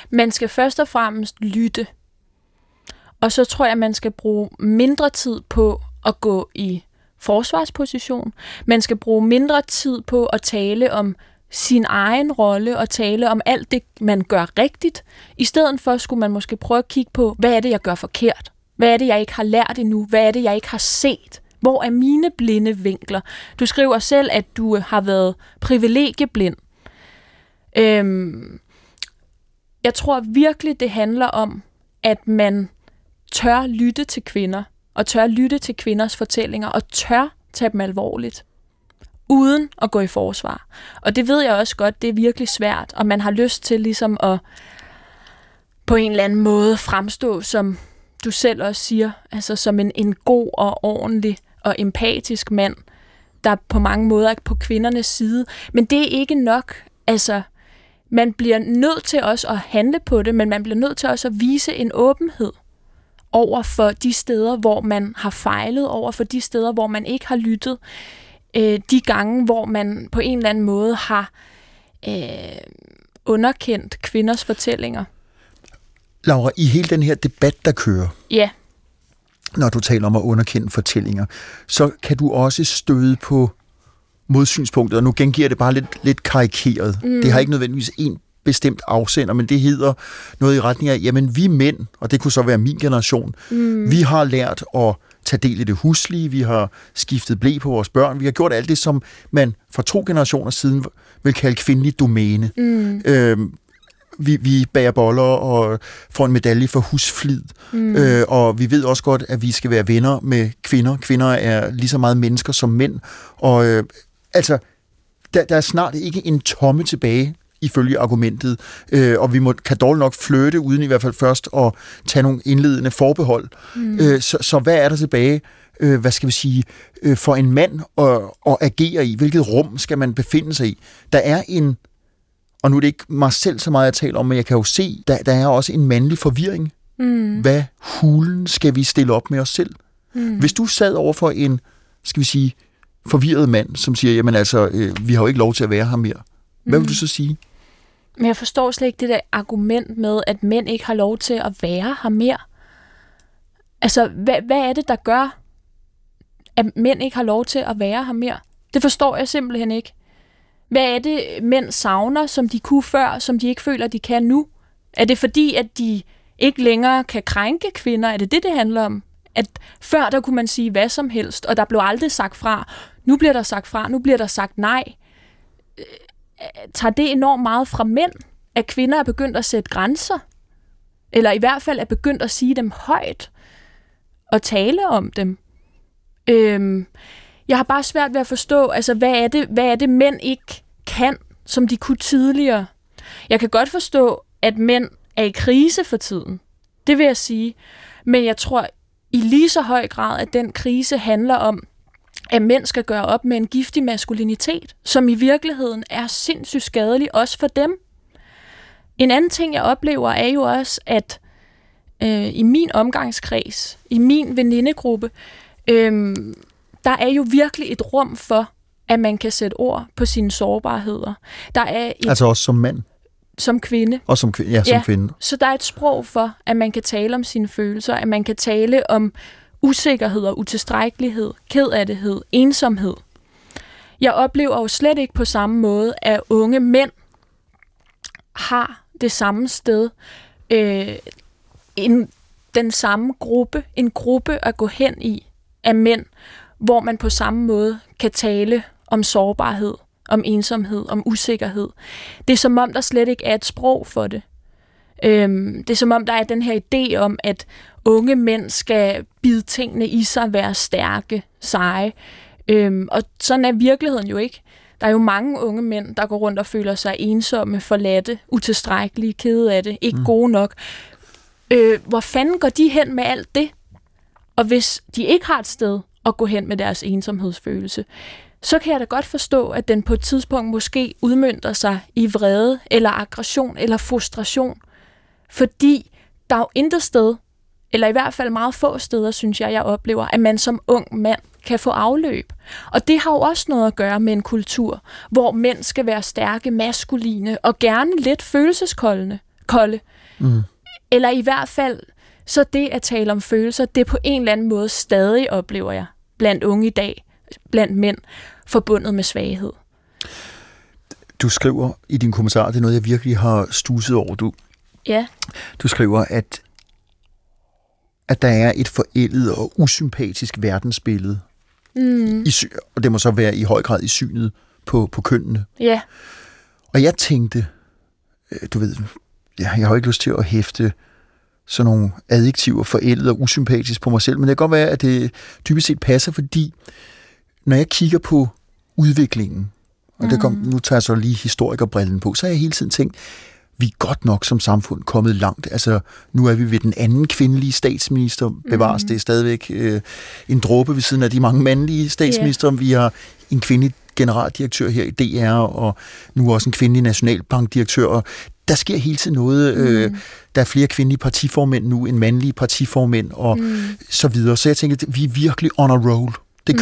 Man skal først og fremmest lytte. Og så tror jeg, man skal bruge mindre tid på at gå i forsvarsposition. Man skal bruge mindre tid på at tale om sin egen rolle og tale om alt det, man gør rigtigt. I stedet for skulle man måske prøve at kigge på, hvad er det, jeg gør forkert? Hvad er det, jeg ikke har lært endnu? Hvad er det, jeg ikke har set? Hvor er mine blinde vinkler? Du skriver selv, at du har været privilegieblind. Øhm, jeg tror virkelig, det handler om, at man tør lytte til kvinder, og tør lytte til kvinders fortællinger, og tør tage dem alvorligt, uden at gå i forsvar. Og det ved jeg også godt, det er virkelig svært, og man har lyst til ligesom at på en eller anden måde fremstå, som du selv også siger, altså som en, en god og ordentlig og empatisk mand, der på mange måder er på kvindernes side. Men det er ikke nok. Altså, man bliver nødt til også at handle på det, men man bliver nødt til også at vise en åbenhed over for de steder, hvor man har fejlet, over for de steder, hvor man ikke har lyttet, øh, de gange, hvor man på en eller anden måde har øh, underkendt kvinders fortællinger. Laura, i hele den her debat, der kører, Ja, når du taler om at underkende fortællinger, så kan du også støde på modsynspunktet, og nu gengiver det bare lidt, lidt karikeret. Mm. Det har ikke nødvendigvis en bestemt afsender, men det hedder noget i retning af, jamen vi mænd, og det kunne så være min generation, mm. vi har lært at tage del i det huslige, vi har skiftet blæ på vores børn, vi har gjort alt det, som man for to generationer siden vil kalde kvindelig domæne. Mm. Øhm, vi, vi bager boller og får en medalje for husflid. Mm. Øh, og vi ved også godt, at vi skal være venner med kvinder. Kvinder er lige så meget mennesker som mænd. Og øh, altså, der, der er snart ikke en tomme tilbage ifølge argumentet, øh, og vi må, kan dårligt nok flytte, uden i hvert fald først at tage nogle indledende forbehold. Mm. Øh, så, så hvad er der tilbage, øh, hvad skal vi sige, øh, for en mand at, at agere i? Hvilket rum skal man befinde sig i? Der er en og nu er det ikke mig selv så meget, jeg taler om, men jeg kan jo se, der, der er også en mandlig forvirring. Mm. Hvad hulen skal vi stille op med os selv? Mm. Hvis du sad over for en, skal vi sige, forvirret mand, som siger, jamen altså, øh, vi har jo ikke lov til at være her mere. Hvad vil du så sige? men jeg forstår slet ikke det der argument med, at mænd ikke har lov til at være her mere. Altså, hvad, hvad er det, der gør, at mænd ikke har lov til at være her mere? Det forstår jeg simpelthen ikke. Hvad er det, mænd savner, som de kunne før, som de ikke føler, de kan nu? Er det fordi, at de ikke længere kan krænke kvinder? Er det det, det handler om? At før der kunne man sige hvad som helst, og der blev aldrig sagt fra. Nu bliver der sagt fra, nu bliver der sagt nej. Tager det enormt meget fra mænd, at kvinder er begyndt at sætte grænser? Eller i hvert fald er begyndt at sige dem højt og tale om dem? Øhm, jeg har bare svært ved at forstå, altså hvad er det, hvad er det mænd ikke kan, som de kunne tidligere? Jeg kan godt forstå, at mænd er i krise for tiden. Det vil jeg sige. Men jeg tror i lige så høj grad, at den krise handler om, at mænd skal gøre op med en giftig maskulinitet, som i virkeligheden er sindssygt skadelig også for dem. En anden ting, jeg oplever, er jo også, at øh, i min omgangskreds, i min venindegruppe, øh, der er jo virkelig et rum for, at man kan sætte ord på sine sårbarheder. Der er et, Altså også som mand, som kvinde. og som, ja, som Ja. kvinde. Så der er et sprog for, at man kan tale om sine følelser, at man kan tale om usikkerhed og utilstrækkelighed, kedattighed, ensomhed. Jeg oplever jo slet ikke på samme måde, at unge mænd har det samme sted, øh, en, den samme gruppe, en gruppe at gå hen i af mænd, hvor man på samme måde kan tale om sårbarhed, om ensomhed, om usikkerhed. Det er som om, der slet ikke er et sprog for det. Øhm, det er som om, der er den her idé om, at unge mænd skal bide tingene i sig, være stærke, seje. Øhm, og sådan er virkeligheden jo ikke. Der er jo mange unge mænd, der går rundt og føler sig ensomme, forladte, utilstrækkelige, kede af det, ikke mm. gode nok. Øh, hvor fanden går de hen med alt det? Og hvis de ikke har et sted at gå hen med deres ensomhedsfølelse, så kan jeg da godt forstå, at den på et tidspunkt måske udmyndter sig i vrede, eller aggression, eller frustration. Fordi der er jo intet sted, eller i hvert fald meget få steder, synes jeg, jeg oplever, at man som ung mand kan få afløb. Og det har jo også noget at gøre med en kultur, hvor mænd skal være stærke, maskuline og gerne lidt følelseskolde. Kolde. Mm. Eller i hvert fald, så det at tale om følelser, det på en eller anden måde stadig oplever jeg blandt unge i dag, blandt mænd, forbundet med svaghed. Du skriver i din kommentar, det er noget, jeg virkelig har stuset over. Du, ja. du skriver, at, at der er et forældet og usympatisk verdensbillede. Mm. I, og det må så være i høj grad i synet på, på kønnene. Ja. Og jeg tænkte, øh, du ved, jeg, jeg har ikke lyst til at hæfte sådan nogle adjektiver forældet og usympatisk på mig selv, men det kan godt være, at det dybest set passer, fordi når jeg kigger på udviklingen, og mm. det kom, nu tager jeg så lige historikerbrillen på, så har jeg hele tiden tænkt, vi er godt nok som samfund kommet langt. Altså, nu er vi ved den anden kvindelige statsminister, bevares mm. det er stadigvæk øh, en dråbe ved siden af de mange mandlige statsminister. Yeah. Vi har en kvindelig generaldirektør her i DR, og nu også en kvindelig nationalbankdirektør, og der sker hele tiden noget. Mm. Øh, der er flere kvindelige partiformænd nu, end mandlige partiformænd, og mm. så videre. Så jeg tænker, vi er virkelig on a roll. Det mm.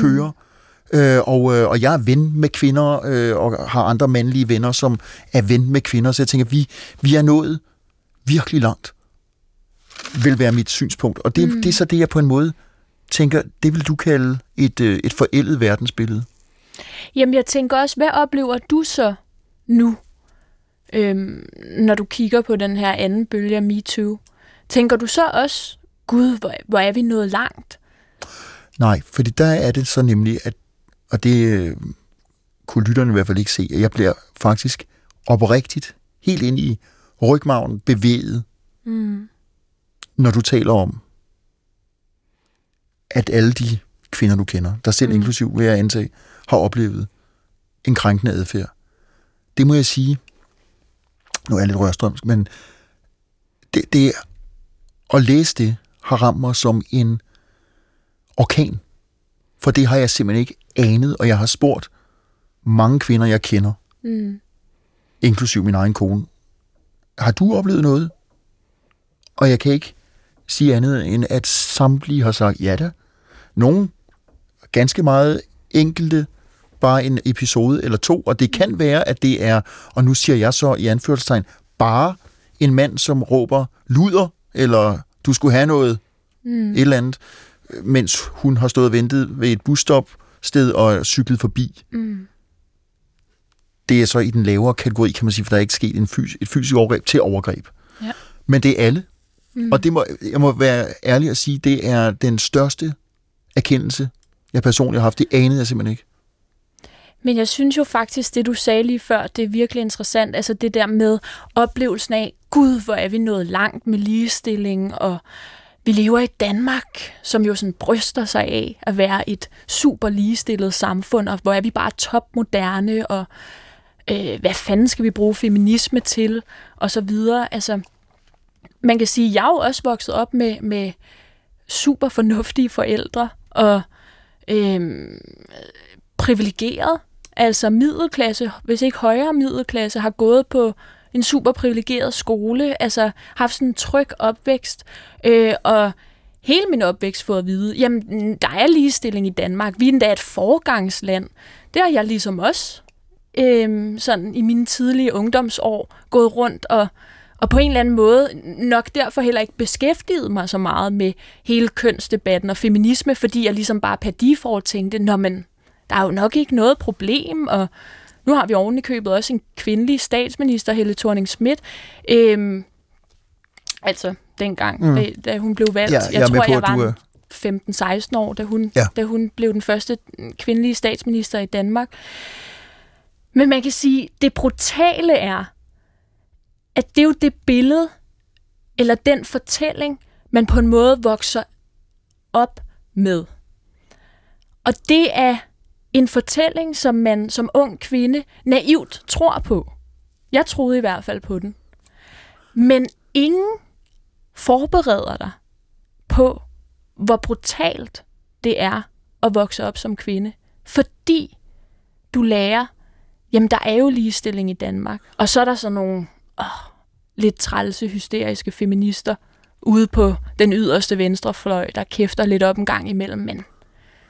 Øh, og, øh, og jeg er ven med kvinder, øh, og har andre mandlige venner, som er ven med kvinder, så jeg tænker, vi, vi er nået virkelig langt, vil være mit synspunkt. Og det, mm. det er så det, jeg på en måde tænker, det vil du kalde et, øh, et forældet verdensbillede. Jamen, jeg tænker også, hvad oplever du så nu, øhm, når du kigger på den her anden bølge af MeToo? Tænker du så også, gud, hvor, hvor er vi nået langt? Nej, fordi der er det så nemlig, at og det øh, kunne lytterne i hvert fald ikke se, jeg bliver faktisk oprigtigt, helt ind i rygmagen, bevæget, mm. når du taler om, at alle de kvinder, du kender, der selv mm. inklusiv, vil jeg antage, har oplevet en krænkende adfærd. Det må jeg sige, nu er jeg lidt rørstrømsk, men det, det at læse det har ramt mig som en orkan. For det har jeg simpelthen ikke anet, og jeg har spurgt mange kvinder, jeg kender, mm. inklusiv min egen kone, har du oplevet noget? Og jeg kan ikke sige andet, end at samtlige har sagt ja da. Nogle ganske meget enkelte, bare en episode eller to, og det kan være, at det er, og nu siger jeg så i anførselstegn, bare en mand, som råber luder, eller du skulle have noget, mm. et eller andet, mens hun har stået og ventet ved et busstop, sted og cyklet forbi. Mm. Det er så i den lavere kategori, kan man sige, for der er ikke sket en fys- et fysisk overgreb til overgreb. Ja. Men det er alle. Mm. Og det må, jeg må være ærlig at sige, det er den største erkendelse, jeg personligt har haft. Det anede jeg simpelthen ikke. Men jeg synes jo faktisk, det du sagde lige før, det er virkelig interessant. Altså det der med oplevelsen af, gud, hvor er vi nået langt med ligestilling og vi lever i Danmark, som jo sådan bryster sig af at være et super ligestillet samfund, og hvor er vi bare topmoderne, og øh, hvad fanden skal vi bruge feminisme til, og så videre. Altså, man kan sige, at jeg er jo også vokset op med, med super fornuftige forældre, og øh, privilegeret, altså middelklasse, hvis ikke højere middelklasse, har gået på en super privilegeret skole, altså haft sådan en tryg opvækst, øh, og hele min opvækst fået at vide, jamen, der er ligestilling i Danmark, vi er endda et forgangsland. Det har jeg ligesom også øh, sådan i mine tidlige ungdomsår gået rundt og, og på en eller anden måde nok derfor heller ikke beskæftiget mig så meget med hele kønsdebatten og feminisme, fordi jeg ligesom bare per default tænkte, når man der er jo nok ikke noget problem, og nu har vi oven i købet også en kvindelig statsminister, Helle thorning Schmidt. Øhm, altså, dengang, mm. da, da hun blev valgt. Ja, jeg, jeg tror, på, jeg var er- 15-16 år, da hun, Ja. da hun blev den første kvindelige statsminister i Danmark. Men man kan sige, det brutale er, at det er jo det billede, eller den fortælling, man på en måde vokser op med. Og det er en fortælling, som man som ung kvinde naivt tror på. Jeg troede i hvert fald på den. Men ingen forbereder dig på, hvor brutalt det er at vokse op som kvinde. Fordi du lærer, jamen der er jo ligestilling i Danmark. Og så er der så nogle åh, lidt trælse, hysteriske feminister ude på den yderste venstrefløj, der kæfter lidt op en gang imellem, men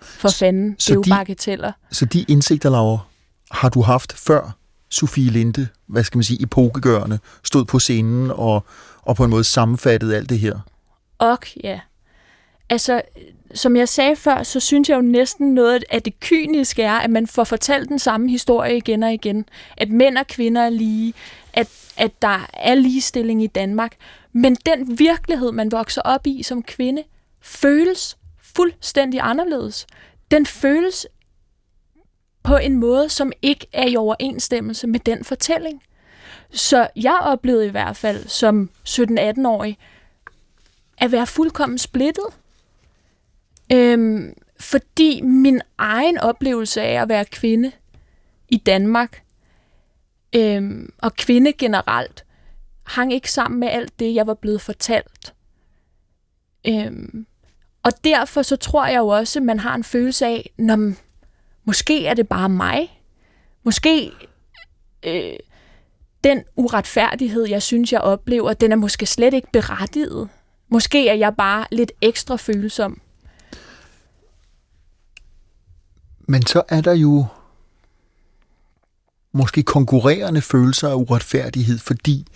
for fanden, det så er jo de- bagateller. Så de indsigter, Laura, har du haft før Sofie Linde, hvad skal man sige, epokegørende, stod på scenen og, og på en måde sammenfattede alt det her? Og ja. Altså, som jeg sagde før, så synes jeg jo næsten noget af det kyniske er, at man får fortalt den samme historie igen og igen. At mænd og kvinder er lige, at, at der er ligestilling i Danmark. Men den virkelighed, man vokser op i som kvinde, føles fuldstændig anderledes. Den føles på en måde, som ikke er i overensstemmelse med den fortælling. Så jeg oplevede i hvert fald som 17-18-årig, at være fuldkommen splittet. Øhm, fordi min egen oplevelse af at være kvinde i Danmark, øhm, og kvinde generelt, hang ikke sammen med alt det, jeg var blevet fortalt. Øhm, og derfor så tror jeg jo også, at man har en følelse af, når måske er det bare mig. Måske øh, den uretfærdighed, jeg synes, jeg oplever, den er måske slet ikke berettiget. Måske er jeg bare lidt ekstra følsom. Men så er der jo måske konkurrerende følelser af uretfærdighed, fordi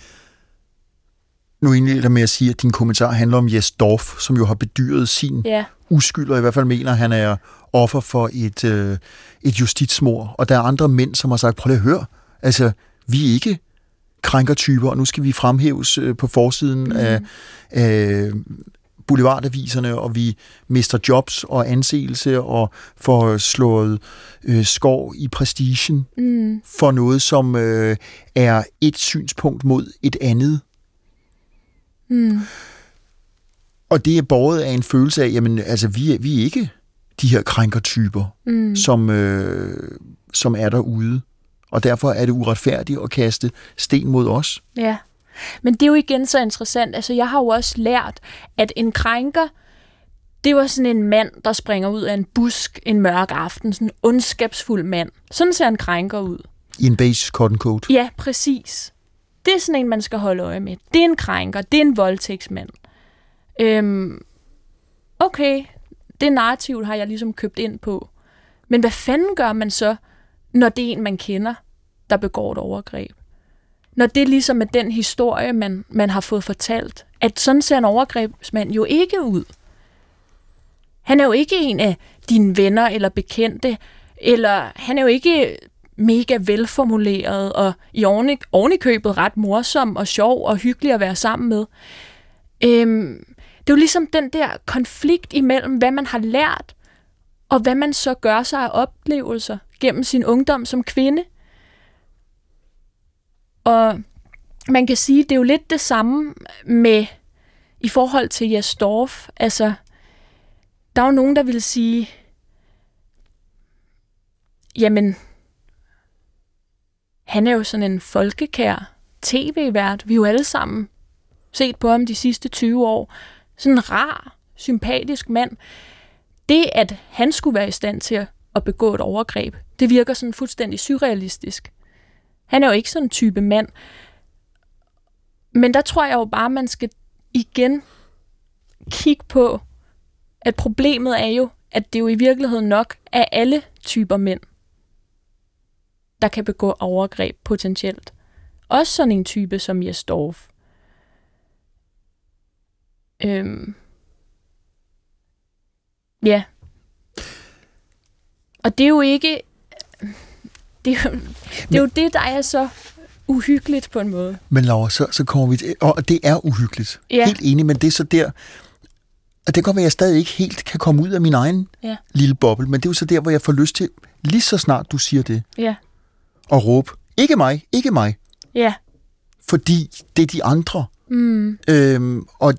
nu indleder jeg med at sige, at din kommentar handler om Jes Dorf, som jo har bedyret sin Ja, uskyld, og i hvert fald mener, at han er offer for et, øh, et justitsmord. Og der er andre mænd, som har sagt, prøv lige at høre, altså, vi er ikke krænkertyper, og nu skal vi fremhæves øh, på forsiden mm. af, af boulevardaviserne, og vi mister jobs og anseelse, og får slået øh, skår i prestigen mm, for noget, som øh, er et synspunkt mod et andet. Mm, Og det er båret af en følelse af, jamen, altså, vi er, vi er ikke de her krænkertyper, mm. som, øh, som er derude. Og derfor er det uretfærdigt at kaste sten mod os. Ja. Men det er jo igen så interessant. Altså, jeg har jo også lært, at en krænker, det var sådan en mand, der springer ud af en busk en mørk aften. Sådan en ondskabsfuld mand. Sådan ser en krænker ud. I en beige cotton coat. Ja, præcis. Det er sådan en, man skal holde øje med. Det er en krænker. Det er en voldtægtsmand. Øhm, okay, det narrativ har jeg ligesom købt ind på. Men hvad fanden gør man så, når det er en, man kender, der begår et overgreb? Når det ligesom er den historie, man, man har fået fortalt, at sådan ser en overgrebsmand jo ikke ud. Han er jo ikke en af dine venner eller bekendte, eller han er jo ikke mega velformuleret og i ovenikøbet ret morsom og sjov og hyggelig at være sammen med. Øhm, det er jo ligesom den der konflikt imellem, hvad man har lært, og hvad man så gør sig af oplevelser gennem sin ungdom som kvinde. Og man kan sige, det er jo lidt det samme med i forhold til Jastorf. Altså, der er jo nogen, der vil sige, jamen, han er jo sådan en folkekær tv-vært. Vi er jo alle sammen set på ham de sidste 20 år. Sådan en rar, sympatisk mand. Det, at han skulle være i stand til at begå et overgreb, det virker sådan fuldstændig surrealistisk. Han er jo ikke sådan en type mand. Men der tror jeg jo bare, man skal igen kigge på, at problemet er jo, at det jo i virkeligheden nok er alle typer mænd, der kan begå overgreb potentielt. Også sådan en type som Jes Dorf. Øhm. Ja, Og det er jo ikke... [laughs] Det er jo det, er jo det der er så uhyggeligt på en måde. Men Laura, så, så kommer vi til... Og det er uhyggeligt. Ja. Helt enig, men det er så der... Og det kan godt være, at jeg stadig ikke helt kan komme ud af min egen Ja. lille boble, men det er jo så der, hvor jeg får lyst til, lige så snart du siger det, Ja. At råbe, ikke mig, ikke mig, Ja. fordi det er de andre. Mm. Øhm, og,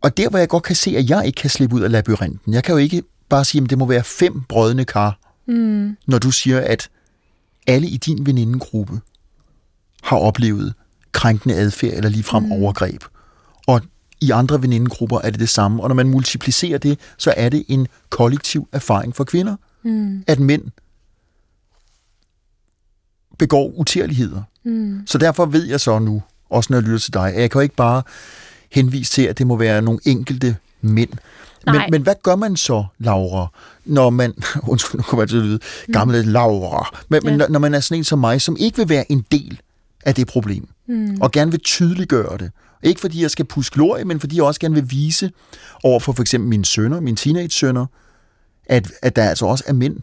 og der, hvor jeg godt kan se, at jeg ikke kan slippe ud af labyrinten. Jeg kan jo ikke bare sige, at det må være fem brødne kar, Mm. når du siger, at alle i din venindegruppe har oplevet krænkende adfærd eller ligefrem mm. overgreb. Og i andre venindegrupper er det det samme. Og når man multiplicerer det, så er det en kollektiv erfaring for kvinder, Mm. at mænd begår utærligheder. Mm. Så derfor ved jeg så nu, også når jeg lytter til dig, at jeg kan jo ikke bare henvise til, at det må være nogle enkelte mænd. Men, Nej. men hvad gør man så, Laura, når man, [laughs] undskyld, nu kommer jeg til at lyde gamle Laura, men, men Ja. når- når man er sådan en som mig, som ikke vil være en del af det problem, Mm. og gerne vil tydeliggøre det. Ikke fordi jeg skal puske glorie, men fordi jeg også gerne vil vise over for for eksempel mine sønner, mine teenage-sønner, at, at der altså også er mænd,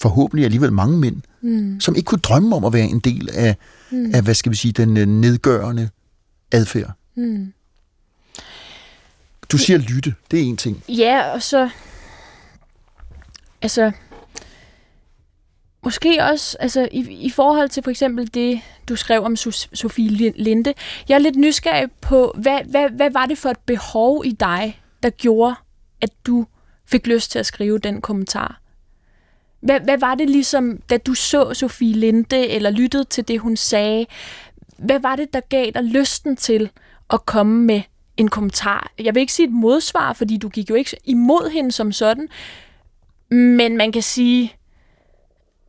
forhåbentlig alligevel mange mænd, Mm. som ikke kunne drømme om at være en del af, mm. af hvad skal vi sige, den øh, nedgørende adfærd. Mm. Du siger lytte, det er en ting. Ja, og så... Altså... Måske også altså, i, i forhold til for eksempel det, du skrev om Sofie Lin- Linde. Jeg er lidt nysgerrig på, hvad, hvad, hvad var det for et behov i dig, der gjorde, at du fik lyst til at skrive den kommentar? Hvad, hvad var det ligesom, da du så Sofie Linde, eller lyttede til det, hun sagde? Hvad var det, der gav dig lysten til at komme med en kommentar? Jeg vil ikke sige et modsvar, fordi du gik jo ikke imod hende som sådan, men man kan sige,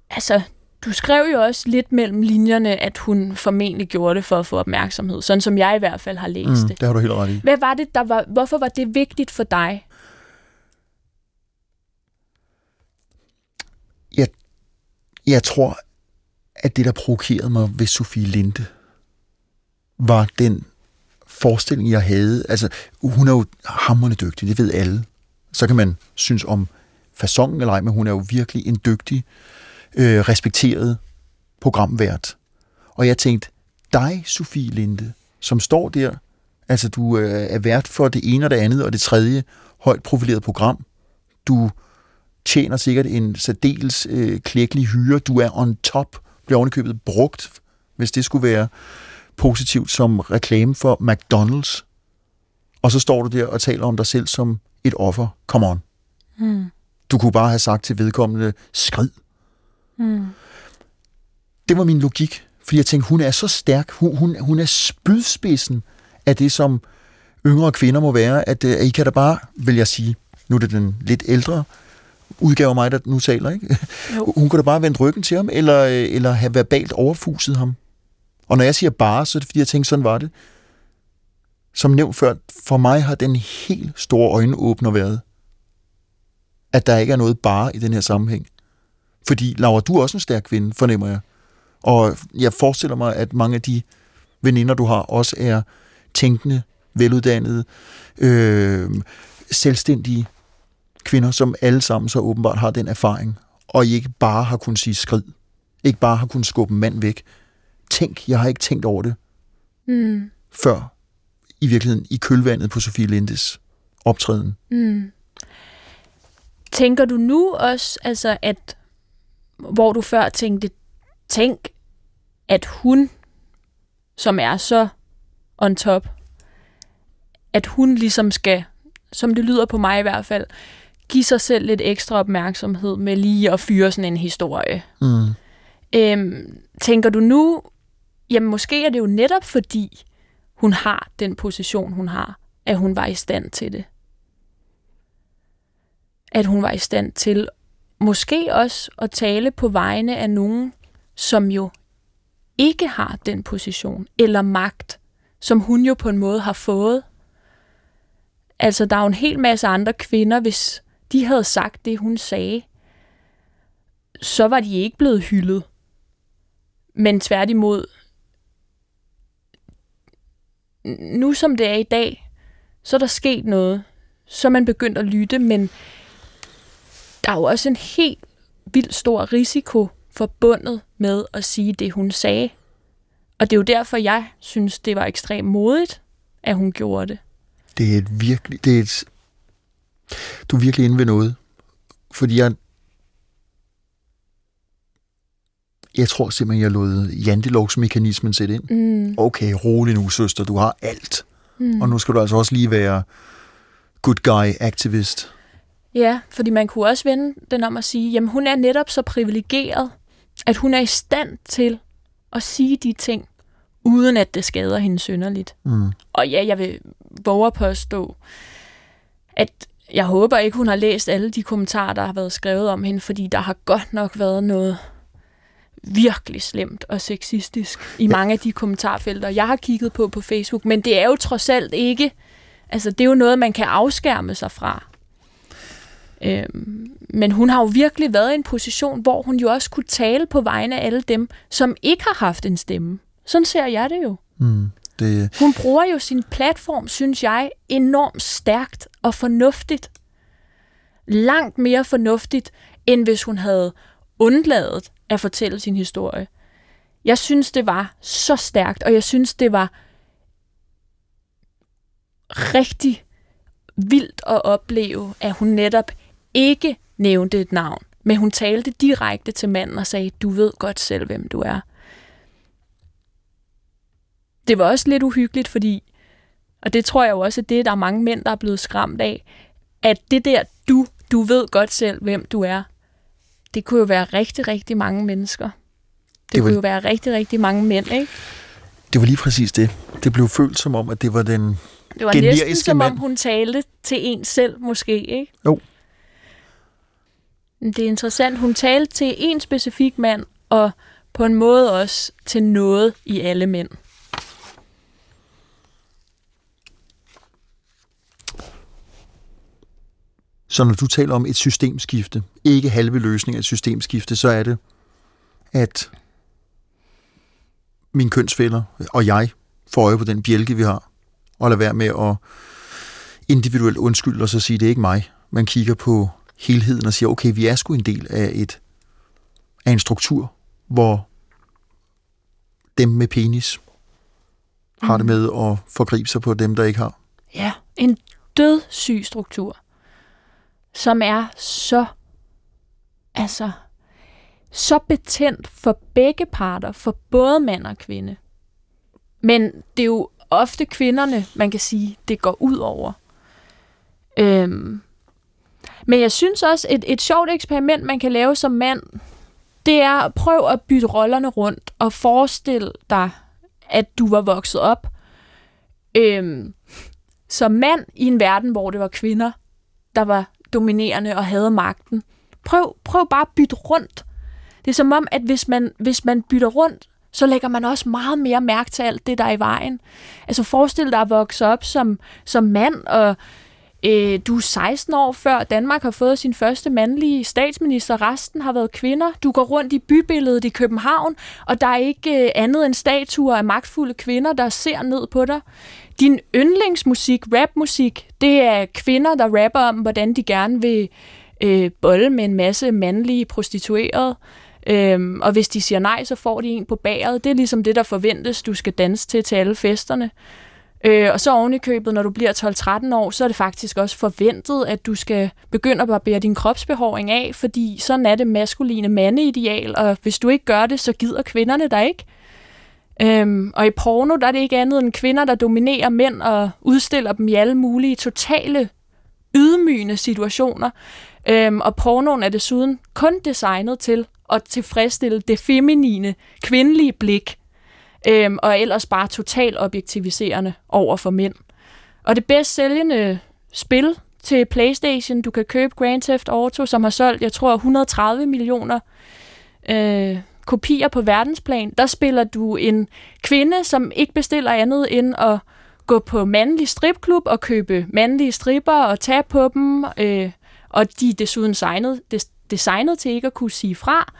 altså, du skrev jo også lidt mellem linjerne, at hun formentlig gjorde det for at få opmærksomhed, sådan som jeg i hvert fald har læst Mm, det. det har du helt ret i. Hvad var det, der var, hvorfor var det vigtigt for dig? Jeg tror, at det, der provokerede mig ved Sofie Linde, var den forestilling, jeg havde. Altså, hun er jo hammerende dygtig, det ved alle. Så kan man synes om fasongen eller ej, men hun er jo virkelig en dygtig, øh, respekteret programvært. Og jeg tænkte, dig, Sofie Linde, som står der, altså du øh, er vært for det ene og det andet og det tredje højt profileret program. Du tjener sikkert en særdeles øh, klækkelig hyre. Du er on top, bliver ovenikøbet brugt, hvis det skulle være positivt som reklame for McDonald's. Og så står du der og taler om dig selv som et offer. Come on. Hmm. Du kunne bare have sagt til vedkommende, skrid. Hmm. Det var min logik, fordi jeg tænkte, hun er så stærk. Hun, hun, hun er spydspidsen af det, som yngre kvinder må være. At, øh, at I kan da bare, vil jeg sige, nu er det den lidt ældre udgave af mig, der nu taler, ikke? Jo. [laughs] Hun kunne da bare vende ryggen til ham, eller, øh, eller have verbalt overfuset ham. Og når jeg siger bare, så er det fordi, jeg tænkte, sådan var det. Som nævnt før, for mig har den helt store øjenåbner været, at der ikke er noget bare i den her sammenhæng. Fordi, Laura, du er også en stærk kvinde, fornemmer jeg. Og jeg forestiller mig, at mange af de veninder, du har, også er tænkende, veluddannede, øh, selvstændige kvinder, som alle sammen så åbenbart har den erfaring, og I ikke bare har kunnet sige skrid, ikke bare har kunnet skubbe mand væk. Tænk, jeg har ikke tænkt over det Hmm. før, i virkeligheden i kølvandet på Sofie Lindes optræden. Mm. Tænker du nu også, altså at, hvor du før tænkte, tænk, at hun, som er så on top, at hun ligesom skal, som det lyder på mig i hvert fald, give sig selv lidt ekstra opmærksomhed med lige at fyre sådan en historie. Mm. Øhm, tænker du nu, jamen måske er det jo netop fordi, hun har den position, hun har, at hun var i stand til det. At hun var i stand til måske også at tale på vegne af nogen, som jo ikke har den position eller magt, som hun jo på en måde har fået. Altså, der er jo en hel masse andre kvinder, hvis de havde sagt det, hun sagde, så var de ikke blevet hyldet. Men tværtimod, nu som det er i dag, så er der sket noget. Så er man begyndt at lytte, men der er jo også en helt vildt stor risiko forbundet med at sige det, hun sagde. Og det er jo derfor, jeg synes, det var ekstremt modigt, at hun gjorde det. Det er et virkelig... Det er et, du er virkelig inde ved noget. Fordi jeg... Jeg tror simpelthen, jeg lod jantelovsmekanismen sætte ind. Mm. Okay, rolig nu, søster. Du har alt. Mm. Og nu skal du altså også lige være good guy activist. Ja, fordi man kunne også vende den om at sige, jamen hun er netop så privilegeret, at hun er i stand til at sige de ting, uden at det skader hende synderligt. Mm. Og ja, jeg vil våge at påstå, at jeg håber ikke, hun har læst alle de kommentarer, der har været skrevet om hende, fordi der har godt nok været noget virkelig slemt og sexistisk i mange af de kommentarfelter, jeg har kigget på på Facebook. Men det er jo trods alt ikke, altså det er jo noget, man kan afskærme sig fra. Øhm, men hun har jo virkelig været i en position, hvor hun jo også kunne tale på vegne af alle dem, som ikke har haft en stemme. Sådan ser jeg det jo. Mm. Det, øh, Hun bruger jo sin platform, synes jeg, enormt stærkt og fornuftigt. Langt mere fornuftigt, end hvis hun havde undladet at fortælle sin historie. Jeg synes, det var så stærkt, og jeg synes, det var rigtig vildt at opleve, at hun netop ikke nævnte et navn, men hun talte direkte til manden og sagde, du ved godt selv, hvem du er. Det var også lidt uhyggeligt, fordi, og det tror jeg jo også, at det der er mange mænd, der er blevet skræmt af, at det der, du, du ved godt selv, hvem du er, det kunne jo være rigtig, rigtig mange mennesker. Det, Det var- kunne jo være rigtig, rigtig mange mænd, ikke? det var lige præcis det. Det blev følt som om, at det var den... Det var næsten som mand. om hun talte til en selv, måske, ikke? Jo. Det er interessant. Hun talte til en specifik mand, og på en måde også til noget i alle mænd. Så når du taler om et systemskifte, ikke halve løsning af et systemskifte, så er det, at mine kønsfælder og jeg får øje på den bjælke, vi har, og lade være med at individuelt undskylde og så sige, det er ikke mig. Man kigger på helheden og siger, okay, vi er sgu en del af, et, af en struktur, hvor dem med penis har det med at forgribe sig på dem, der ikke har. Ja, en dødssyg struktur, som er så, altså, så betændt for begge parter, for både mand og kvinde. Men det er jo ofte kvinderne, man kan sige, det går ud over. Øhm. Men jeg synes også, et, et sjovt eksperiment, man kan lave som mand, det er at prøve at bytte rollerne rundt og forestille dig, at du var vokset op øhm, som mand i en verden, hvor det var kvinder, der var dominerende og havde magten. Prøv, prøv bare at bytte rundt. Det er som om, at hvis man, hvis man bytter rundt, så lægger man også meget mere mærke til alt det, der er i vejen. Altså forestil dig at vokse op som, som mand, og øh, du er 16 år før Danmark har fået sin første mandlige statsminister. Resten har været kvinder. Du går rundt i bybilledet i København, og der er ikke øh, andet end statuer af magtfulde kvinder, der ser ned på dig. Din yndlingsmusik, rapmusik, det er kvinder, der rapper om, hvordan de gerne vil øh, bolle med en masse mandlige prostituerede. Øhm, og hvis de siger nej, så får de en på bageret. Det er ligesom det, der forventes, du skal danse til til alle festerne. Øh, og så oven i købet, når du bliver 12-13 år, så er det faktisk også forventet, at du skal begynde at barbere din kropsbehåring af, fordi sådan er det maskuline mandeideal, og hvis du ikke gør det, så gider kvinderne dig ikke. Øhm, og i porno, der er det ikke andet end kvinder, der dominerer mænd og udstiller dem i alle mulige totale ydmygende situationer. Øhm, og pornoen er desuden kun designet til at tilfredsstille det feminine, kvindelige blik, øhm, og ellers bare totalt objektiviserende over for mænd. Og det bedst sælgende spil til PlayStation, du kan købe Grand Theft Auto, som har solgt, jeg tror, 130 millioner øh, kopier på verdensplan. Der spiller du en kvinde, som ikke bestiller andet end at gå på mandlig stripklub og købe mandlige stripper og tage på dem, øh, og de er desuden designet, des, designet til ikke at kunne sige fra,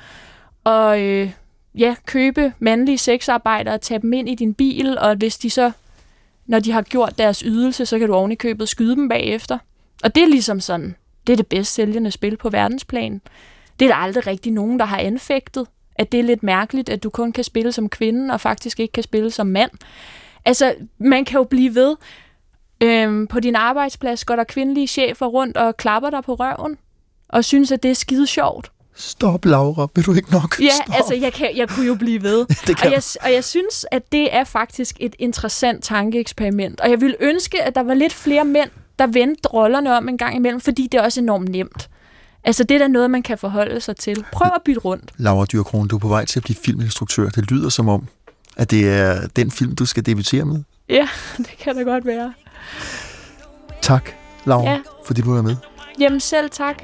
og øh, ja, købe mandlige sexarbejdere og tage dem ind i din bil, og hvis de så, når de har gjort deres ydelse, så kan du oven i købet skyde dem bagefter. Og det er ligesom sådan det er det bedst sælgende spil på verdensplan. Det er der aldrig rigtig nogen, der har anfægtet, at det er lidt mærkeligt, at du kun kan spille som kvinde, og faktisk ikke kan spille som mand. Altså, man kan jo blive ved. Øhm, på din arbejdsplads går der kvindelige chefer rundt og klapper dig på røven, og synes, at det er skide sjovt. Stop, Laura. Vil du ikke nok? Ja, Stop. altså, jeg, kan, jeg kunne jo blive ved. [laughs] Det kan og, jeg, og jeg synes, at det er faktisk et interessant tankeeksperiment. Og jeg ville ønske, at der var lidt flere mænd, der vendte rollerne om en gang imellem, fordi det er også enormt nemt. Altså, det er da noget, man kan forholde sig til. Prøv at bytte rundt. Laura Dyrkron, du er på vej til at blive filminstruktør. Det lyder som om, at det er den film, du skal debutere med. Ja, [laughs] det kan da godt være. Tak, Laura, Ja. fordi du er med. Jamen selv tak.